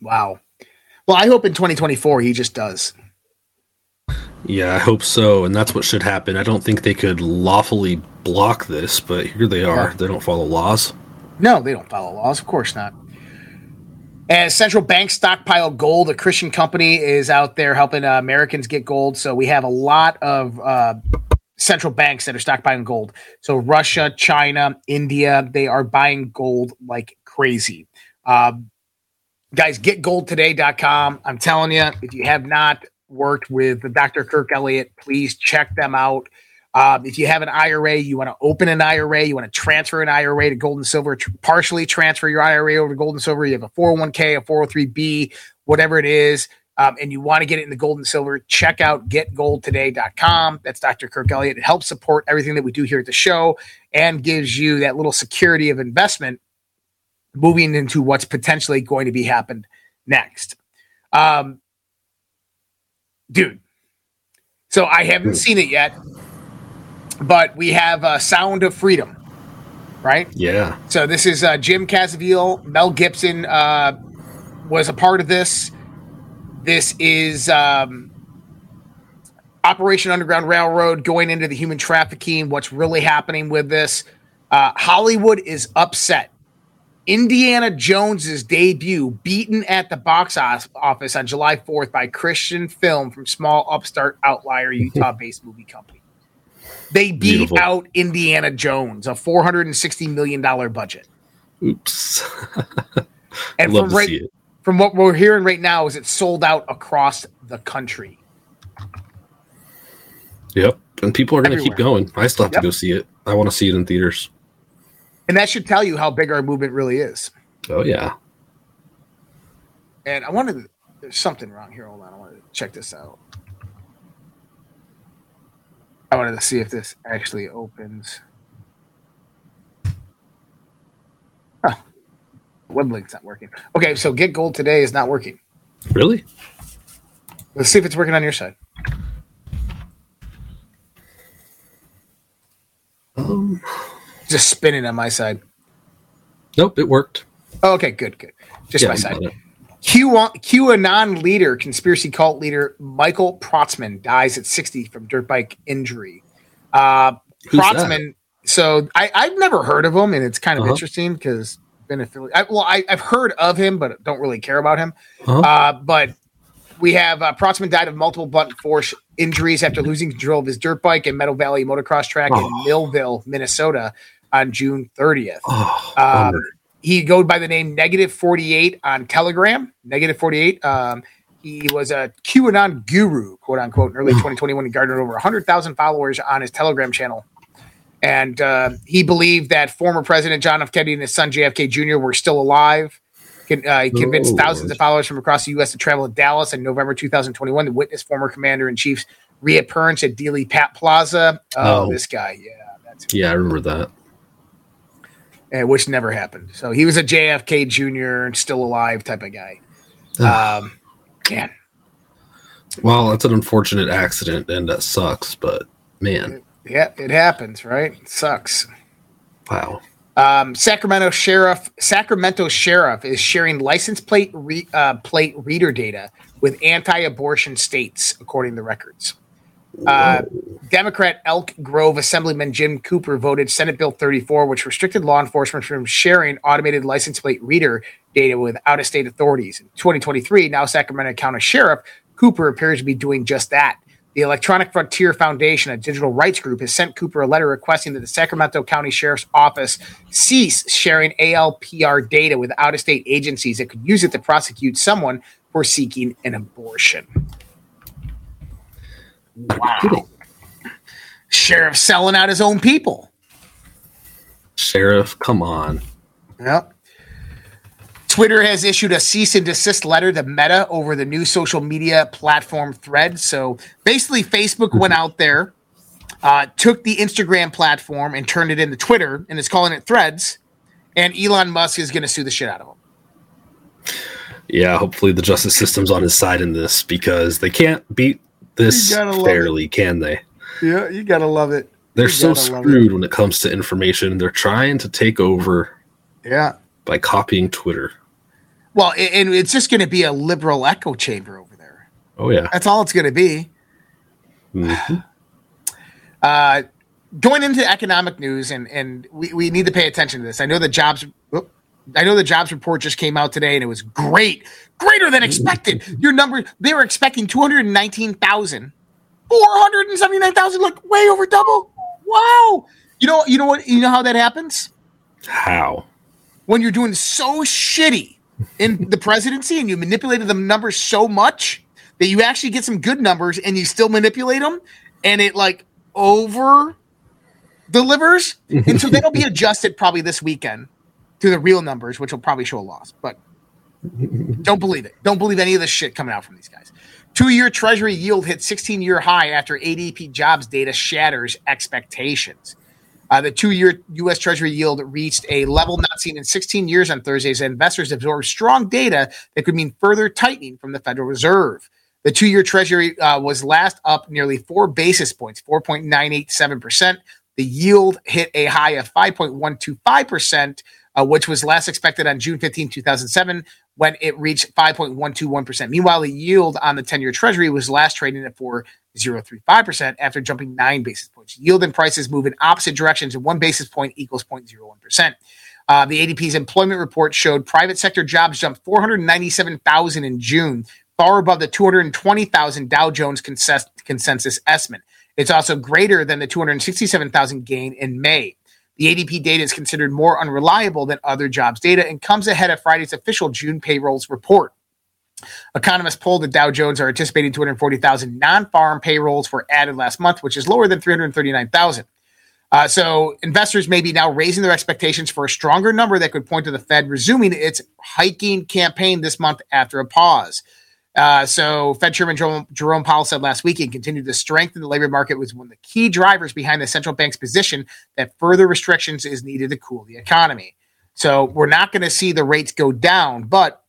Speaker 1: Wow. Well, I hope in 2024 he just does.
Speaker 2: Yeah, I hope so, and that's what should happen. I don't think they could lawfully block this, but here they are. Yeah. They don't follow laws.
Speaker 1: No, they don't follow laws. Of course not. As central banks stockpile gold, a Christian company is out there helping uh, Americans get gold. So we have a lot of uh, central banks that are stockpiling gold. So Russia, China, India, they are buying gold like crazy. Um, guys, getgoldtoday.com. I'm telling you, if you have not worked with Dr. Kirk Elliott, please check them out. Um, if you have an IRA, you want to open an IRA, you want to transfer an IRA to gold and silver, tr- partially transfer your IRA over to gold and silver. You have a 401k, a 403b, whatever it is, um, and you want to get it in the gold and silver, check out getgoldtoday.com. That's Dr. Kirk Elliott. It helps support everything that we do here at the show and gives you that little security of investment moving into what's potentially going to be happened next. Um, dude, so I haven't seen it yet but we have uh, Sound of Freedom, right?
Speaker 2: Yeah.
Speaker 1: So this is uh, Jim Caviezel, Mel Gibson uh, was a part of this. This is um, Operation Underground Railroad going into the human trafficking. What's really happening with this? Uh, Hollywood is upset. Indiana Jones's debut beaten at the box office on July 4th by Christian Film from small upstart outlier Utah-based movie company. They beat Beautiful. out Indiana Jones, a four hundred and sixty million dollar budget.
Speaker 2: Oops.
Speaker 1: and from right, from what we're hearing right now, is it sold out across the country.
Speaker 2: Yep, and people are going to keep going. I still have yep. to go see it. I want to see it in theaters.
Speaker 1: And that should tell you how big our movement really is.
Speaker 2: Oh yeah.
Speaker 1: And I wanted. There's something wrong here. Hold on. I want to check this out. I wanted to see if this actually opens. Huh. Web link's not working. Okay, so get gold today is not working.
Speaker 2: Really?
Speaker 1: Let's see if it's working on your side. Just spinning on my side.
Speaker 2: Nope, it worked.
Speaker 1: Oh, okay, good, good. Just yeah, my side. Q- QAnon leader, conspiracy cult leader Michael Protzman dies at 60 from dirt bike injury. Uh, Protzman, so I, have never heard of him, and it's kind of uh-huh. interesting because been affiliated. Well, I, have heard of him, but don't really care about him. Uh-huh. Uh, but we have uh, Protzman died of multiple blunt force injuries after losing control of his dirt bike and Meadow Valley motocross track oh. in Millville, Minnesota, on June 30th. Oh, um, he goes by the name Negative 48 on Telegram. Negative 48. Um, he was a QAnon guru, quote unquote, in early 2021. He garnered over 100,000 followers on his Telegram channel. And uh, he believed that former President John F. Kennedy and his son JFK Jr. were still alive. Uh, he convinced oh, thousands of followers from across the U.S. to travel to Dallas in November 2021 to witness former Commander in Chief's reappearance at Dealey Pat Plaza. Oh, oh, this guy. Yeah.
Speaker 2: That's yeah, I remember that
Speaker 1: which never happened. So he was a JFK Jr. and still alive type of guy. um, man.
Speaker 2: Well, that's an unfortunate accident, and that sucks. But man,
Speaker 1: yeah, it happens, right? It sucks.
Speaker 2: Wow.
Speaker 1: Um, Sacramento sheriff Sacramento sheriff is sharing license plate re, uh, plate reader data with anti-abortion states, according to records. Uh, Democrat Elk Grove Assemblyman Jim Cooper voted Senate Bill 34, which restricted law enforcement from sharing automated license plate reader data with out of state authorities. In 2023, now Sacramento County Sheriff Cooper appears to be doing just that. The Electronic Frontier Foundation, a digital rights group, has sent Cooper a letter requesting that the Sacramento County Sheriff's Office cease sharing ALPR data with out of state agencies that could use it to prosecute someone for seeking an abortion. Wow. Sheriff selling out his own people.
Speaker 2: sheriff. Come on.
Speaker 1: Yep. Twitter has issued a cease and desist letter to Meta over the new social media platform thread. So basically, Facebook went out there, uh, took the Instagram platform and turned it into Twitter and is calling it Threads. And Elon Musk is going to sue the shit out of him.
Speaker 2: Yeah, hopefully the justice system's on his side in this because they can't beat this fairly, can they?
Speaker 1: Yeah, you got to love it.
Speaker 2: They're so screwed when it comes to information. They're trying to take over.
Speaker 1: Yeah.
Speaker 2: By copying Twitter.
Speaker 1: Well, and it's just going to be a liberal echo chamber over there.
Speaker 2: Oh yeah,
Speaker 1: that's all it's going to be. Mm-hmm. Uh, going into economic news, and and we, we need to pay attention to this. I know the jobs. I know the jobs report just came out today, and it was great, greater than expected. Your number, they were expecting two hundred nineteen thousand, four hundred and seventy nine thousand, like way over double. Wow. You know, you know what? You know how that happens?
Speaker 2: How?
Speaker 1: When you're doing so shitty in the presidency and you manipulated the numbers so much that you actually get some good numbers and you still manipulate them and it like over delivers. and so that'll be adjusted probably this weekend to the real numbers, which will probably show a loss. But don't believe it. Don't believe any of this shit coming out from these guys. Two year treasury yield hit 16 year high after ADP jobs data shatters expectations. Uh, the two year U.S. Treasury yield reached a level not seen in 16 years on Thursday as investors absorbed strong data that could mean further tightening from the Federal Reserve. The two year Treasury uh, was last up nearly four basis points, 4.987%. The yield hit a high of 5.125%, uh, which was last expected on June 15, 2007, when it reached 5.121%. Meanwhile, the yield on the 10 year Treasury was last trading at 4 0.035% after jumping nine basis points. Yield and prices move in opposite directions, and one basis point equals 0.01%. Uh, the ADP's employment report showed private sector jobs jumped 497,000 in June, far above the 220,000 Dow Jones consensus estimate. It's also greater than the 267,000 gain in May. The ADP data is considered more unreliable than other jobs data and comes ahead of Friday's official June payrolls report. Economists polled that Dow Jones are anticipating 240,000 non-farm payrolls were added last month, which is lower than 339,000. Uh, so investors may be now raising their expectations for a stronger number that could point to the Fed resuming its hiking campaign this month after a pause. Uh, so Fed Chairman Jerome, Jerome, Powell said last week and continued to strengthen the labor market was one of the key drivers behind the central bank's position that further restrictions is needed to cool the economy. So we're not going to see the rates go down, but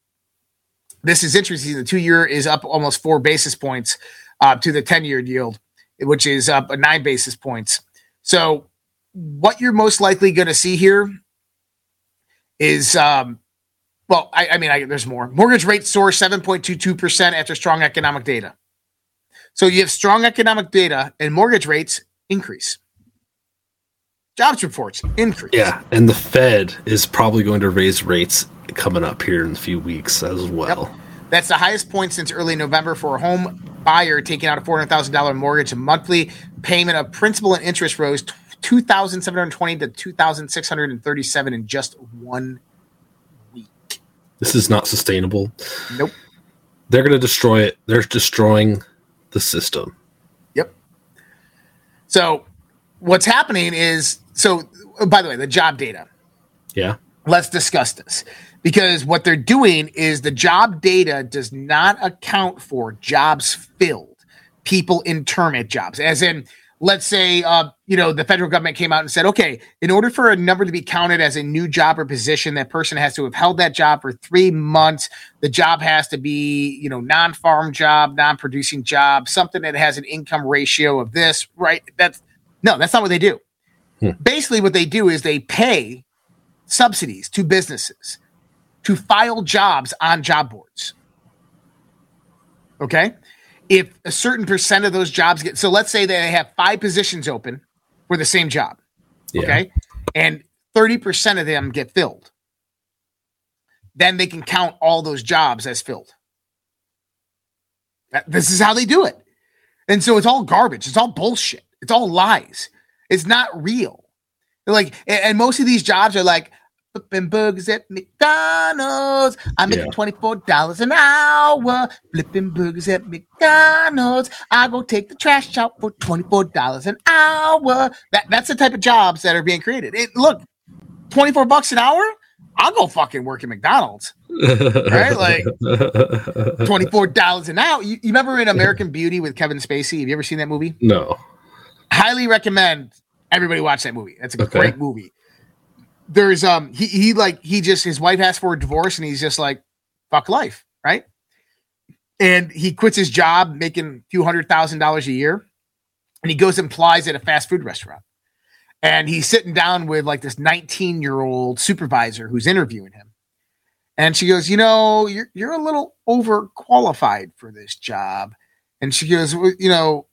Speaker 1: this is interesting. The two year is up almost four basis points uh, to the 10 year yield, which is up nine basis points. So, what you're most likely going to see here is, um, well, I, I mean, I, there's more. Mortgage rates soar 7.22% after strong economic data. So, you have strong economic data and mortgage rates increase. Jobs reports increase.
Speaker 2: Yeah. And the Fed is probably going to raise rates coming up here in a few weeks as well. Yep.
Speaker 1: That's the highest point since early November for a home buyer taking out a $400,000 mortgage. A monthly payment of principal and interest rose 2720 to 2637 in just one.
Speaker 2: This is not sustainable.
Speaker 1: Nope.
Speaker 2: They're going to destroy it. They're destroying the system.
Speaker 1: Yep. So what's happening is so oh, by the way, the job data.
Speaker 2: Yeah.
Speaker 1: Let's discuss this because what they're doing is the job data does not account for jobs filled, people in term at jobs. As in, let's say, uh, you know, the federal government came out and said, okay, in order for a number to be counted as a new job or position, that person has to have held that job for three months. The job has to be, you know, non farm job, non producing job, something that has an income ratio of this, right? That's no, that's not what they do. Hmm. Basically, what they do is they pay subsidies to businesses to file jobs on job boards. Okay. If a certain percent of those jobs get, so let's say they have five positions open for the same job. Yeah. Okay. And 30% of them get filled. Then they can count all those jobs as filled. This is how they do it. And so it's all garbage. It's all bullshit. It's all lies. It's not real. like, and most of these jobs are like, flipping burgers at McDonald's. I'm making $24 an hour. Flipping burgers at McDonald's. I go take the trash out for $24 an hour. That, that's the type of jobs that are being created. It, look, 24 bucks an hour, I'll go fucking work at McDonald's. right? Like $24 an hour. You, you remember in American Beauty with Kevin Spacey? Have you ever seen that movie?
Speaker 2: No.
Speaker 1: Highly recommend everybody watch that movie. That's a
Speaker 2: Okay.
Speaker 1: great movie. There's um he he like he just his wife asked for a divorce and he's just like fuck life, right? And he quits his job making few hundred thousand dollars a year and he goes and applies at a fast food restaurant. And he's sitting down with like this 19 year old supervisor who's interviewing him. And she goes, You know, you're, you're a little overqualified for this job. And she goes, well, You know,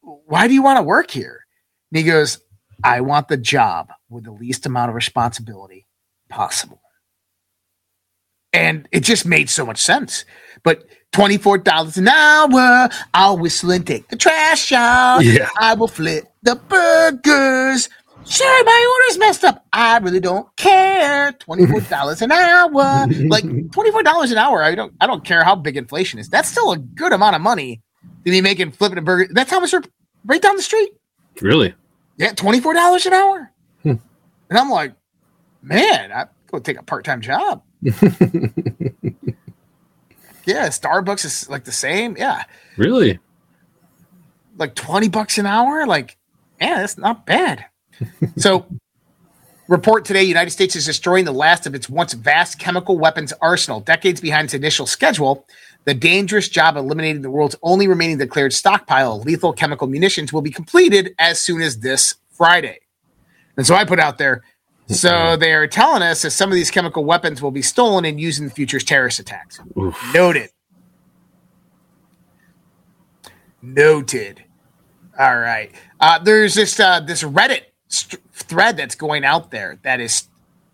Speaker 1: why do you want to work here? And he goes, I want the job with the least amount of responsibility possible. And it just made so much sense. But $24 an hour, I'll whistle and take the trash out.
Speaker 2: Yeah.
Speaker 1: I will flip the burgers. Sure, my order's messed up. I really don't care. Twenty-four dollars an hour, like twenty-four dollars an hour. I don't. I don't care how big inflation is. That's still a good amount of money to be making flipping a burger. That's how much right down the street.
Speaker 2: Really?
Speaker 1: Yeah, twenty-four dollars an hour. And I'm like, man, I go take a part-time job. yeah, Starbucks is like the same. Yeah,
Speaker 2: Really?
Speaker 1: like 20 bucks an hour like yeah that's not bad so report today united states is destroying the last of its once vast chemical weapons arsenal decades behind its initial schedule the dangerous job of eliminating the world's only remaining declared stockpile of lethal chemical munitions will be completed as soon as this friday and so i put out there so they're telling us that some of these chemical weapons will be stolen and used in the future's terrorist attacks
Speaker 2: Oof.
Speaker 1: Noted. Noted. All right. Uh, there's this uh, this Reddit st- thread that's going out there that is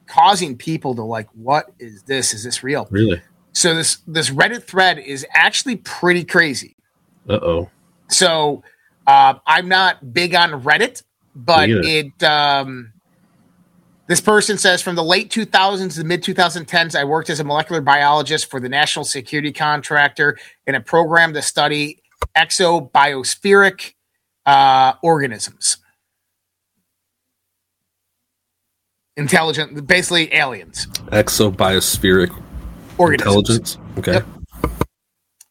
Speaker 1: causing people to like, what is this? Is this real?
Speaker 2: Really?
Speaker 1: So this this Reddit thread is actually pretty crazy.
Speaker 2: Uh oh.
Speaker 1: So uh, I'm not big on Reddit, but it. Um, this person says from the late 2000s to the mid 2010s, I worked as a molecular biologist for the national security contractor in a program to study exobiospheric uh, organisms, intelligent, basically aliens,
Speaker 2: Exobiospheric
Speaker 1: organisms.
Speaker 2: intelligence. Okay.
Speaker 1: Yep.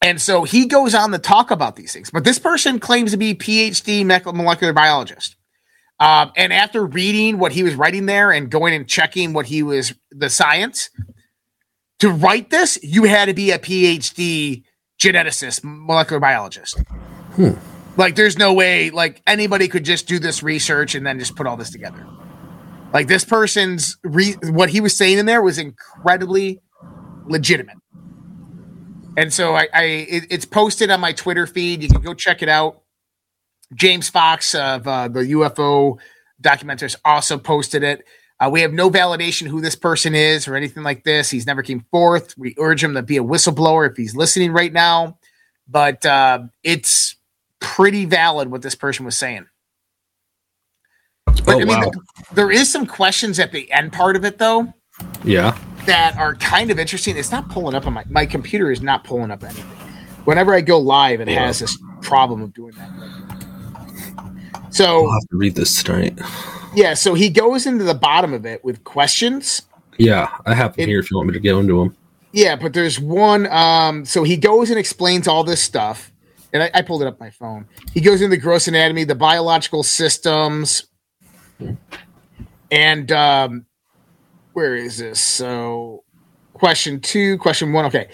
Speaker 1: And so he goes on to talk about these things. But this person claims to be PhD molecular biologist. Um, and after reading what he was writing there and going and checking what he was the science to write this, you had to be a PhD geneticist, molecular biologist.
Speaker 2: Hmm.
Speaker 1: Like, there's no way like anybody could just do this research and then just put all this together. Like this person's re- what he was saying in there was incredibly legitimate. And so I, I it, it's posted on my Twitter feed. You can go check it out. James Fox of uh, the UFO documenters also posted it. Uh, we have no validation who this person is or anything like this. He's never came forth. We urge him to be a whistleblower if he's listening right now. But uh, it's pretty valid what this person was saying. But
Speaker 2: Oh,
Speaker 1: I mean,
Speaker 2: wow.
Speaker 1: th- there is some questions at the end part of it, though
Speaker 2: Yeah.
Speaker 1: that are kind of interesting. It's not pulling up on my my computer is not pulling up anything. Whenever I go live, it has this problem of doing that. So
Speaker 2: I'll have to read this tonight.
Speaker 1: yeah, so he goes into the bottom of it with questions.
Speaker 2: Yeah, I have them
Speaker 1: It-
Speaker 2: here if you want me to go into them.
Speaker 1: Yeah, but there's one. Um, so he goes and explains all this stuff, and I, I pulled it up my phone. He goes into the gross anatomy, the biological systems, and um, where is this? So, question two, question one. Okay.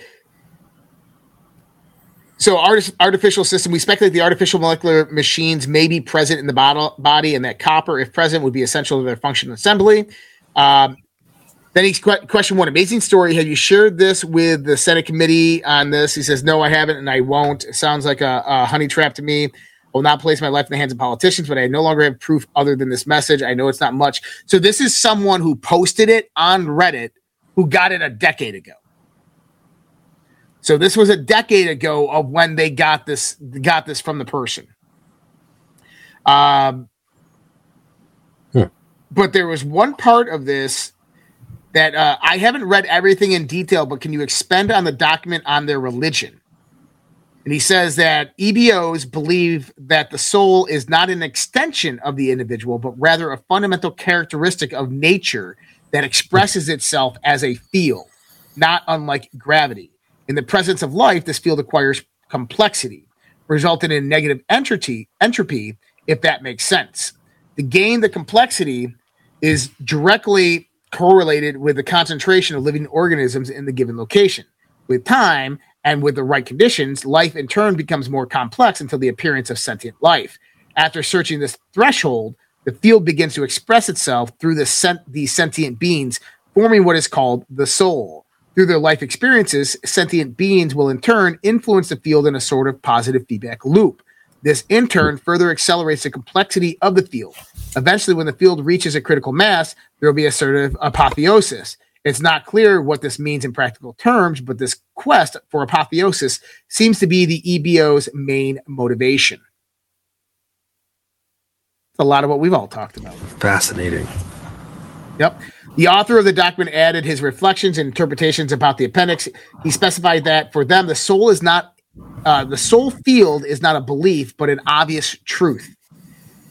Speaker 1: So, arti- artificial system. We speculate the artificial molecular machines may be present in the body, and that copper, if present, would be essential to their function and assembly. Um, then he's que- question one. Amazing story. Have you shared this with the Senate committee on this? He says, No, I haven't, and I won't. It sounds like a, a honey trap to me. I will not place my life in the hands of politicians, but I no longer have proof other than this message. I know it's not much. So this is someone who posted it on Reddit who got it a decade ago. So this was a decade ago of when they got this got this from the person. Um,
Speaker 2: Hmm.
Speaker 1: but there was one part of this that uh, I haven't read everything in detail, but can you expand on the document on their religion? And he says that EBOs believe that the soul is not an extension of the individual, but rather a fundamental characteristic of nature that expresses itself as a field, not unlike gravity. In the presence of life, this field acquires complexity, resulting in negative entropy, entropy, if that makes sense. The gain the complexity is directly correlated with the concentration of living organisms in the given location. With time and with the right conditions, life in turn becomes more complex until the appearance of sentient life. After searching this threshold, the field begins to express itself through the these sentient beings, forming what is called the soul. Through their life experiences, sentient beings will in turn influence the field in a sort of positive feedback loop. This in turn further accelerates the complexity of the field. Eventually, when the field reaches a critical mass, there will be a sort of apotheosis. It's not clear what this means in practical terms, but this quest for apotheosis seems to be the EBO's main motivation. It's a lot of what we've all talked about.
Speaker 2: Fascinating.
Speaker 1: Yep. The author of the document added his reflections and interpretations about the appendix. He specified that for them, the soul is not uh, the soul field is not a belief, but an obvious truth.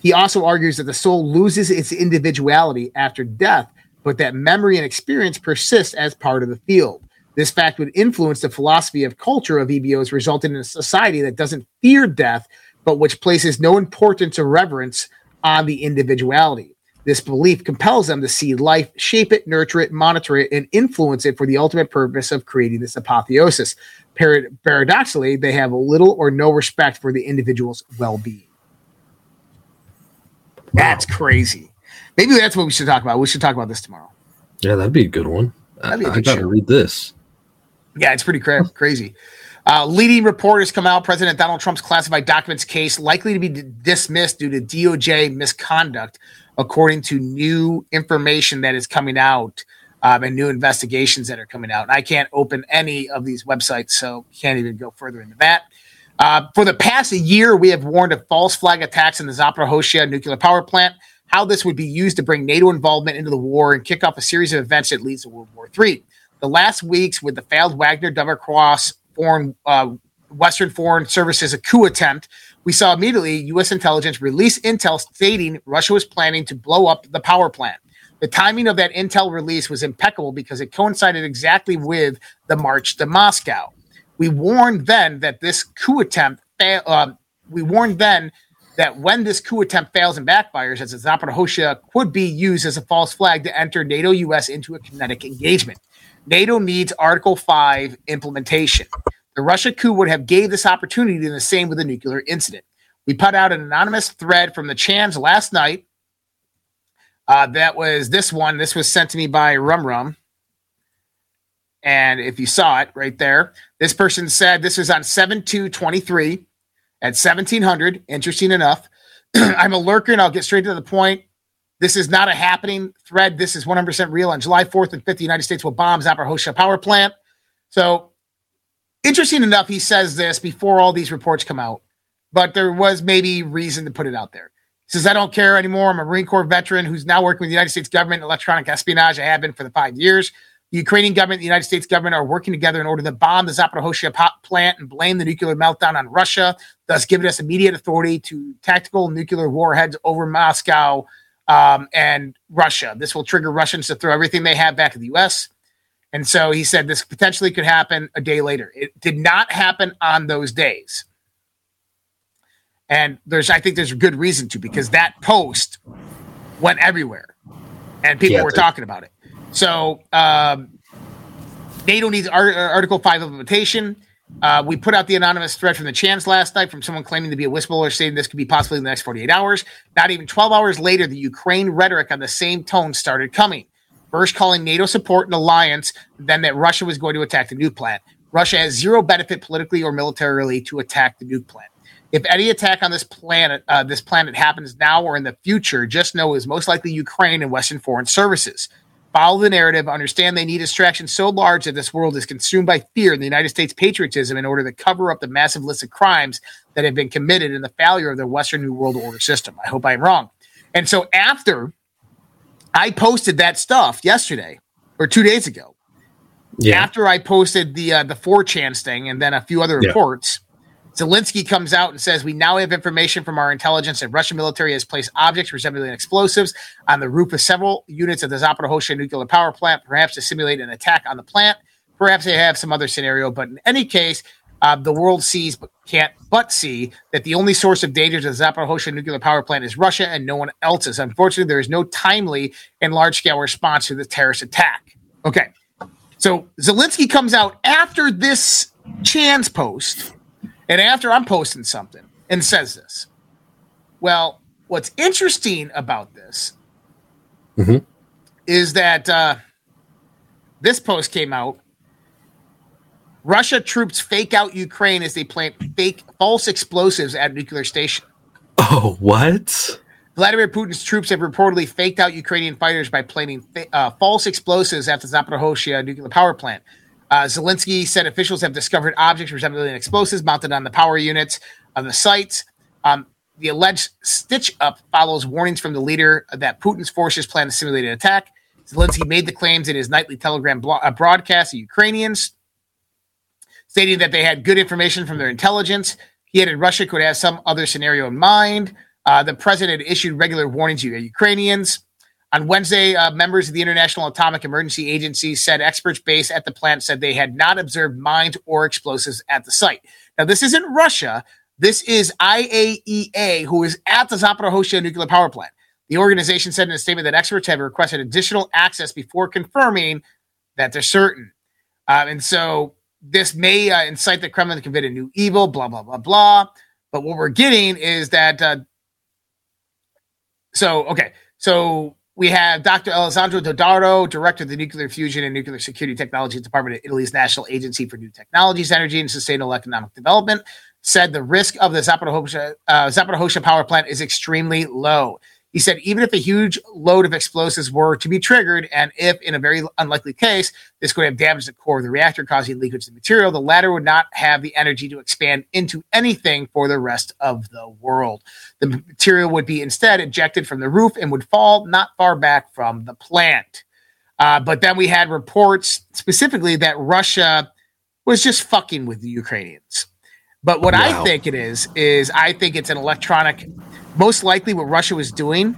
Speaker 1: He also argues that the soul loses its individuality after death, but that memory and experience persist as part of the field. This fact would influence the philosophy of culture of EBOs, resulting in a society that doesn't fear death, but which places no importance or reverence on the individuality. This belief compels them to see life, shape it, nurture it, monitor it, and influence it for the ultimate purpose of creating this apotheosis. paradoxically, they have little or no respect for the individual's well being. That's crazy. Maybe that's what we should talk about. We should talk about this tomorrow.
Speaker 2: Yeah, that'd be a good one. I, I got to read this.
Speaker 1: Yeah, it's pretty cra- crazy. Uh, leading reporters come out. President Donald Trump's classified documents case likely to be d- dismissed due to DOJ misconduct according to new information that is coming out um, and new investigations that are coming out. And I can't open any of these websites, so can't even go further into that. Uh, for the past year, we have warned of false flag attacks in the Zaporozhye nuclear power plant, how this would be used to bring NATO involvement into the war and kick off a series of events that leads to World War III. The last weeks with the failed Wagner Double Cross foreign uh, Western Foreign Services a coup attempt we saw immediately U.S. intelligence release intel stating Russia was planning to blow up the power plant. The timing of that intel release was impeccable because it coincided exactly with the march to Moscow. We warned then that this coup attempt, fa- uh, we warned then that when this coup attempt fails and backfires, as Zaporozhye could be used as a false flag to enter NATO US into a kinetic engagement. NATO needs Article 5 implementation. The Russia coup would have gave this opportunity to the same with the nuclear incident. We put out an anonymous thread from the Chans last night. Uh, that was this one. This was sent to me by Rum Rum. And if you saw it right there, this person said this was on 7223 at 1700. Interesting enough. I'm a lurker and I'll get straight to the point. This is not a happening thread. This is 100% real. On July 4th and 5th, the United States will bomb Zaporozhye power plant. So interesting enough, he says this before all these reports come out, but there was maybe reason to put it out there. He says, I don't care anymore. I'm a Marine Corps veteran who's now working with the United States government electronic espionage. I have been for the five years. The Ukrainian government and the United States government are working together in order to bomb the Zaporozhye plant and blame the nuclear meltdown on Russia, thus giving us immediate authority to tactical nuclear warheads over Moscow um, and Russia. This will trigger Russians to throw everything they have back at the U.S. And so he said this potentially could happen a day later. It did not happen on those days. And there's, I think there's a good reason to because that post went everywhere and people yeah, were talking about it. So um, NATO needs Article 5 implementation. Uh, we put out the anonymous thread from the chance last night from someone claiming to be a whistleblower saying this could be possibly in the next 48 hours. Not even 12 hours later, the Ukraine rhetoric on the same tone started coming. First, calling NATO support an alliance, then that Russia was going to attack the nuke plant. Russia has zero benefit politically or militarily to attack the nuke plant. If any attack on this planet, uh, this planet happens now or in the future, just know is most likely Ukraine and Western foreign services. Follow the narrative. Understand they need distraction so large that this world is consumed by fear and the United States patriotism in order to cover up the massive list of crimes that have been committed in the failure of the Western New World Order system. I hope I'm wrong. And so after I posted that stuff yesterday or two days ago. Yeah. After I posted the uh, the 4chan thing and then a few other yeah. reports, Zelensky comes out and says, We now have information from our intelligence that Russian military has placed objects resembling explosives on the roof of several units of the Zaporozhye nuclear power plant, perhaps to simulate an attack on the plant. Perhaps they have some other scenario, but in any case, uh, the world sees but can't but see that the only source of danger to the Zaporozhye nuclear power plant is Russia and no one else's. Unfortunately, there is no timely and large scale response to the terrorist attack. Okay. So Zelensky comes out after this Chan's post and after I'm posting something and says this. Well, what's interesting about this
Speaker 2: mm-hmm.
Speaker 1: is that uh, this post came out. Russia troops fake out Ukraine as they plant fake false explosives at nuclear station.
Speaker 2: Oh, what?
Speaker 1: Vladimir Putin's troops have reportedly faked out Ukrainian fighters by planting uh, false explosives at the Zaporozhye nuclear power plant. Uh, Zelensky said officials have discovered objects resembling explosives mounted on the power units of the sites. Um, the alleged stitch up follows warnings from the leader that Putin's forces plan to simulate an attack. Zelensky made the claims in his nightly telegram blo- uh, broadcast to Ukrainians, stating that they had good information from their intelligence. He added Russia could have some other scenario in mind. Uh, the president issued regular warnings to the Ukrainians. On Wednesday, uh, members of the International Atomic Energy Agency said experts based at the plant said they had not observed mines or explosives at the site. Now, this isn't Russia. This is IAEA, who is at the Zaporozhye nuclear power plant. The organization said in a statement that experts have requested additional access before confirming that they're certain. Uh, and so this may uh, incite the Kremlin to commit a new evil, blah, blah, blah, blah. But what we're getting is that. Uh, so, okay. So we have Dr. Alessandro Dodaro, Director of the Nuclear Fusion and Nuclear Security Technologies Department at Italy's National Agency for New Technologies, Energy, and Sustainable Economic Development, said the risk of the Zaporozhye, uh, power plant is extremely low. He said, even if a huge load of explosives were to be triggered, and if in a very unlikely case, this could have damaged the core of the reactor, causing leakage of material, the latter would not have the energy to expand into anything for the rest of the world. The material would be instead ejected from the roof and would fall not far back from the plant. Uh, but then we had reports specifically that Russia was just fucking with the Ukrainians. But what wow. I think it is, is I think it's an electronic most likely what Russia was doing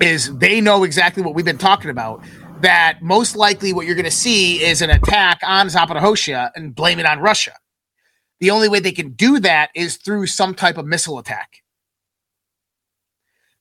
Speaker 1: is they know exactly what we've been talking about. That most likely what you're going to see is an attack on Zaporozhye and blame it on Russia. The only way they can do that is through some type of missile attack.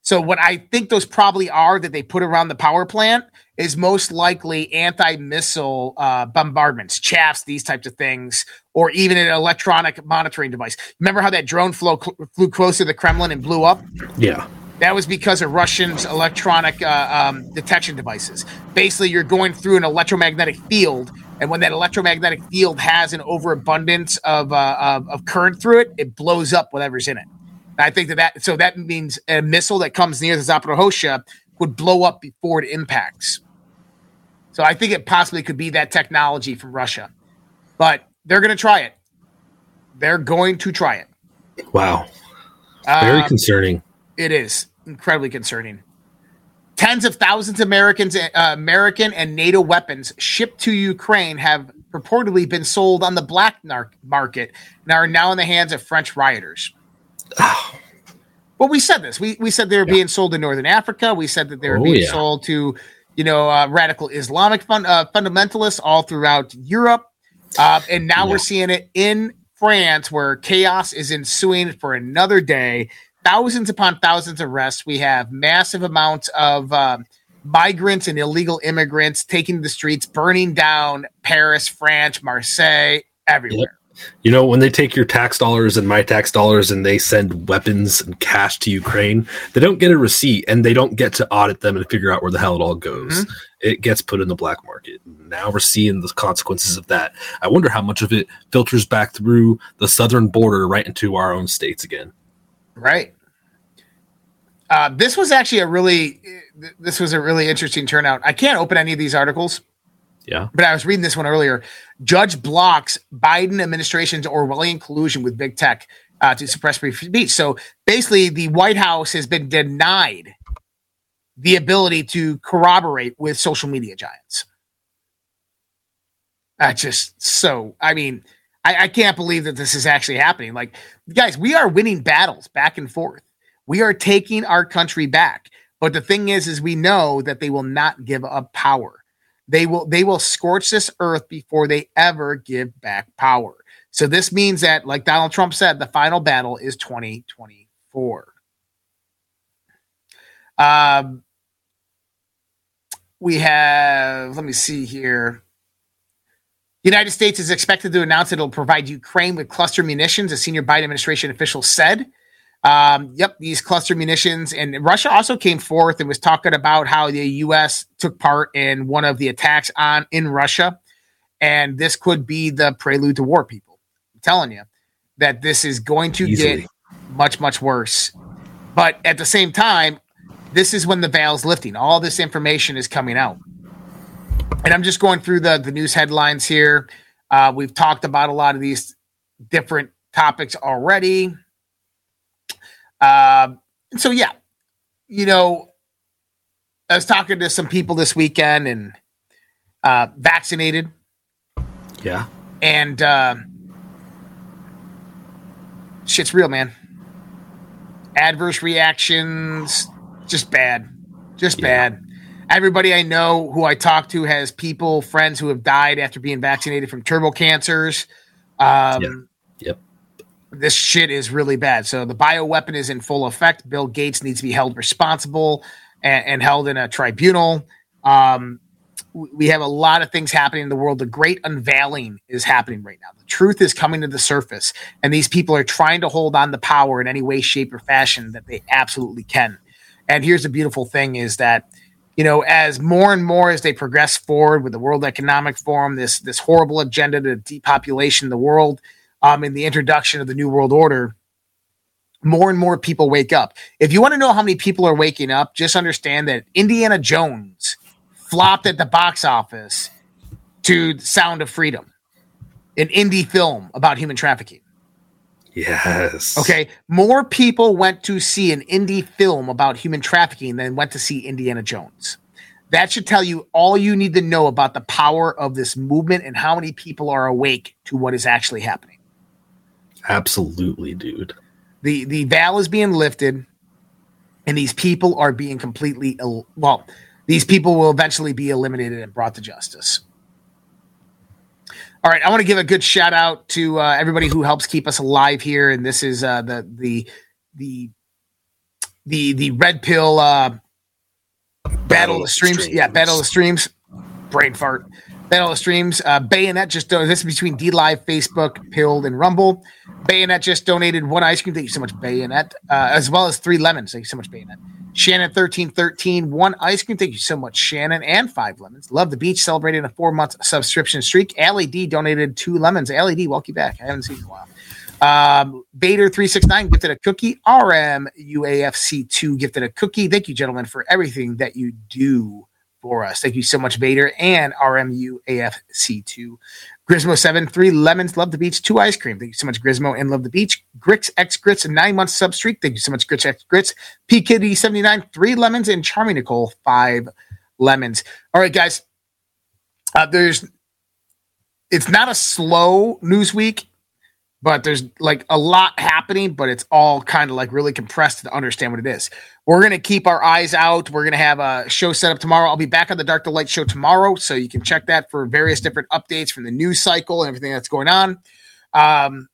Speaker 1: So what I think those probably are that they put around the power plant is most likely anti-missile uh, bombardments, chaffs, these types of things, or even an electronic monitoring device. Remember how that drone flew, flew close to the Kremlin and blew up?
Speaker 2: Yeah.
Speaker 1: That was because of Russians' electronic uh, um, detection devices. Basically, you're going through an electromagnetic field, and when that electromagnetic field has an overabundance of, uh, of, of current through it, it blows up whatever's in it. I think that that so that means a missile that comes near the Zaporozhye would blow up before it impacts. So I think it possibly could be that technology from Russia, but they're going to try it. They're going to try it.
Speaker 2: Wow, very uh, concerning.
Speaker 1: It is incredibly concerning. Tens of thousands of Americans, uh, American and NATO weapons shipped to Ukraine have purportedly been sold on the black market and are now in the hands of French rioters. well, we said this. We we said they were yeah. being sold in Northern Africa. We said that they were oh, being yeah. sold to, you know, uh, radical Islamic fun, uh, fundamentalists all throughout Europe, uh, and now yeah. we're seeing it in France, where chaos is ensuing for another day. Thousands upon thousands of arrests. We have massive amounts of um, migrants and illegal immigrants taking the streets, burning down Paris, France, Marseille, everywhere. Yep.
Speaker 2: You know, when they take your tax dollars and my tax dollars and they send weapons and cash to Ukraine, they don't get a receipt and they don't get to audit them and figure out where the hell it all goes. Mm-hmm. It gets put in the black market. Now we're seeing the consequences of that. I wonder how much of it filters back through the southern border right into our own states again.
Speaker 1: Right. Uh, this was actually a really this was a really interesting turnout. I can't open any of these articles
Speaker 2: yeah.
Speaker 1: But I was reading this one earlier. Judge blocks Biden administration's Orwellian collusion with big tech uh, to suppress free speech. So basically, the White House has been denied the ability to corroborate with social media giants. That's just so. I mean, I, I can't believe that this is actually happening. Like, guys, we are winning battles back and forth. We are taking our country back. But the thing is, is we know that they will not give up power. They will they will scorch this earth before they ever give back power. So this means that, like Donald Trump said, the final battle is 2024. Um, we have, let me see here. The United States is expected to announce it'll provide Ukraine with cluster munitions, a senior Biden administration official said. Um, yep, these cluster munitions. And Russia also came forth and was talking about how the U.S. took part in one of the attacks on in Russia. And this could be the prelude to war, people. I'm telling you that this is going to Easily. get much, much worse. But at the same time, this is when the veil's lifting. All this information is coming out. And I'm just going through the, the news headlines here. Uh, we've talked about a lot of these different topics already. Uh, so, yeah, you know, I was talking to some people this weekend and uh, vaccinated.
Speaker 2: Yeah.
Speaker 1: And uh, shit's real, man. Adverse reactions, just bad, just yeah. bad. Everybody I know who I talk to has people, friends who have died after being vaccinated from turbo cancers. Um,
Speaker 2: yep. yep.
Speaker 1: This shit is really bad. So the bioweapon is in full effect. Bill Gates needs to be held responsible and, and held in a tribunal. Um, we have a lot of things happening in the world. The great unveiling is happening right now. The truth is coming to the surface, and these people are trying to hold on to power in any way, shape, or fashion that they absolutely can. And here's the beautiful thing is that, you know, as more and more as they progress forward with the World Economic Forum, this this horrible agenda to depopulation the world, um, in the introduction of the New World Order, more and more people wake up. If you want to know how many people are waking up, just understand that Indiana Jones flopped at the box office to Sound of Freedom, an indie film about human trafficking.
Speaker 2: Yes.
Speaker 1: Okay. More people went to see an indie film about human trafficking than went to see Indiana Jones. That should tell you all you need to know about the power of this movement and how many people are awake to what is actually happening.
Speaker 2: Absolutely, dude.
Speaker 1: The the veil is being lifted, and these people are being completely well. These people will eventually be eliminated and brought to justice. All right, I want to give a good shout out to uh, everybody who helps keep us alive here, and this is uh, the the the the the red pill uh, battle, battle of the streams. streams. Yeah, battle of the streams. Brain fart. Of Streams. Uh, Bayonet just donated. This is between DLive, Facebook, Pilled, and Rumble. Bayonet just donated one ice cream. Thank you so much, Bayonet. Uh, as well as three lemons. Thank you so much, Bayonet. Shannon thirteen thirteen one ice cream. Thank you so much, Shannon, and five lemons. Love the beach celebrating a four month subscription streak. Allie D donated two lemons. Allie D, welcome back. I haven't seen you in a while. Um, Vader three six nine gifted a cookie. RM UAFC two gifted a cookie. Thank you, gentlemen, for everything that you do for us. Thank you so much, Vader and RMU AFC2. Grismo 7, three lemons, love the beach, two ice cream. Thank you so much, Grismo and love the beach. Grix X Grits, nine months sub streak. Thank you so much, Grits X Grits. PKD79, three lemons, and Charming Nicole, five lemons. All right, guys. Uh, there's it's not a slow news week but there's like a lot happening, but it's all kind of like really compressed to understand what it is. We're going to keep our eyes out. We're going to have a show set up tomorrow. I'll be back on the Dark to Light show tomorrow, so you can check that for various different updates from the news cycle and everything that's going on. Um,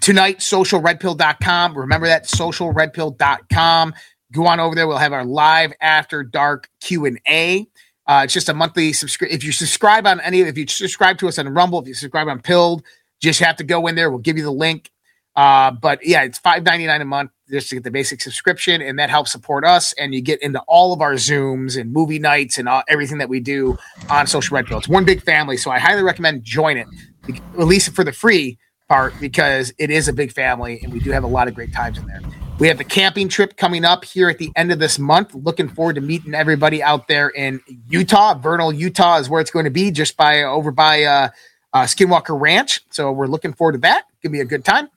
Speaker 1: tonight, socialredpill.com. Remember that, socialredpill.com. Go on over there. We'll have our live after dark Q&A. Uh, it's just a monthly subscription. If you subscribe on any, if you subscribe to us on Rumble, if you subscribe on Pilled, just have to go in there. We'll give you the link. Uh, but yeah, it's five ninety nine a month just to get the basic subscription, and that helps support us. And you get into all of our zooms and movie nights and all, everything that we do on Social Red Pill. It's one big family, so I highly recommend join it, at least for the free part, because it is a big family, and we do have a lot of great times in there. We have the camping trip coming up here at the end of this month. Looking forward to meeting everybody out there in Utah. Vernal, Utah is where it's going to be, just by over by. Uh, uh, Skinwalker Ranch. So we're looking forward to that. Give me a good time.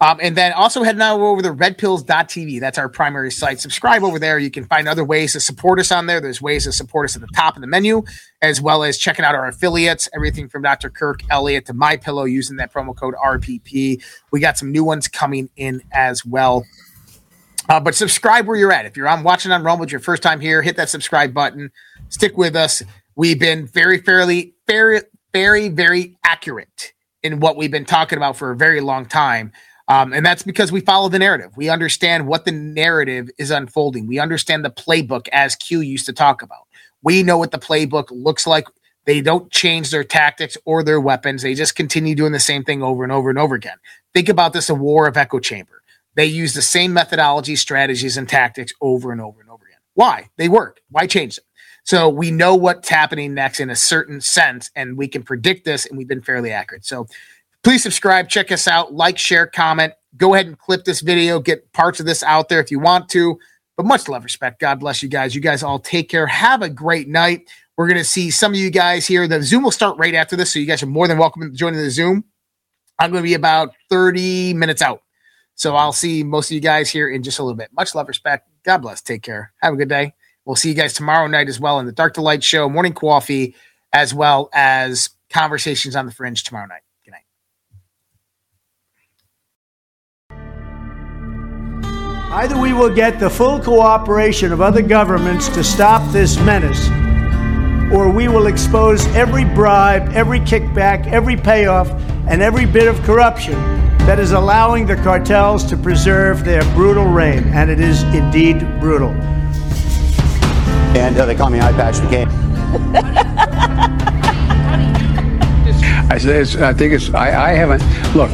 Speaker 1: Um, and then also head now over to redpills.tv. That's our primary site. Subscribe over there. You can find other ways to support us on there. There's ways to support us at the top of the menu, as well as checking out our affiliates, everything from Dr. Kirk Elliott to My Pillow using that promo code RPP. We got some new ones coming in as well. Uh, but subscribe where you're at. If you're on watching on Rumble, it's your first time here, hit that subscribe button. Stick with us. We've been very, fairly, very, very, very accurate in what we've been talking about for a very long time. Um, and that's because we follow the narrative. We understand what the narrative is unfolding. We understand the playbook as Q used to talk about. We know what the playbook looks like. They don't change their tactics or their weapons. They just continue doing the same thing over and over and over again. Think about this a war of echo chamber. They use the same methodology, strategies, and tactics over and over and over again. Why? They work. Why change them? So we know what's happening next in a certain sense, and we can predict this, and we've been fairly accurate. So Please subscribe, check us out, like, share, comment. Go ahead and clip this video, get parts of this out there if you want to. But much love, respect. God bless you guys. You guys all take care. Have a great night. We're going to see some of you guys here. The Zoom will start right after this, so you guys are more than welcome to join the Zoom. I'm going to be about 30 minutes out. So I'll see most of you guys here in just a little bit. Much love, respect. God bless. Take care. Have a good day. We'll see you guys tomorrow night as well in the Dark to Light show, morning coffee, as well as conversations on the fringe tomorrow night. Good night.
Speaker 3: Either we will get the full cooperation of other governments to stop this menace, or we will expose every bribe, every kickback, every payoff, and every bit of corruption that is allowing the cartels to preserve their brutal reign. And it is indeed brutal.
Speaker 4: And uh, they call me Eye Patch McCain.
Speaker 5: I said, I think it's, I, I haven't, look,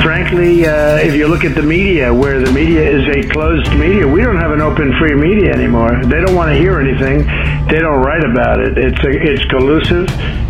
Speaker 6: frankly, uh, if you look at the media, where the media is a closed media, we don't have an open, free media anymore. They don't want to hear anything. They don't write about it. It's a, it's collusive.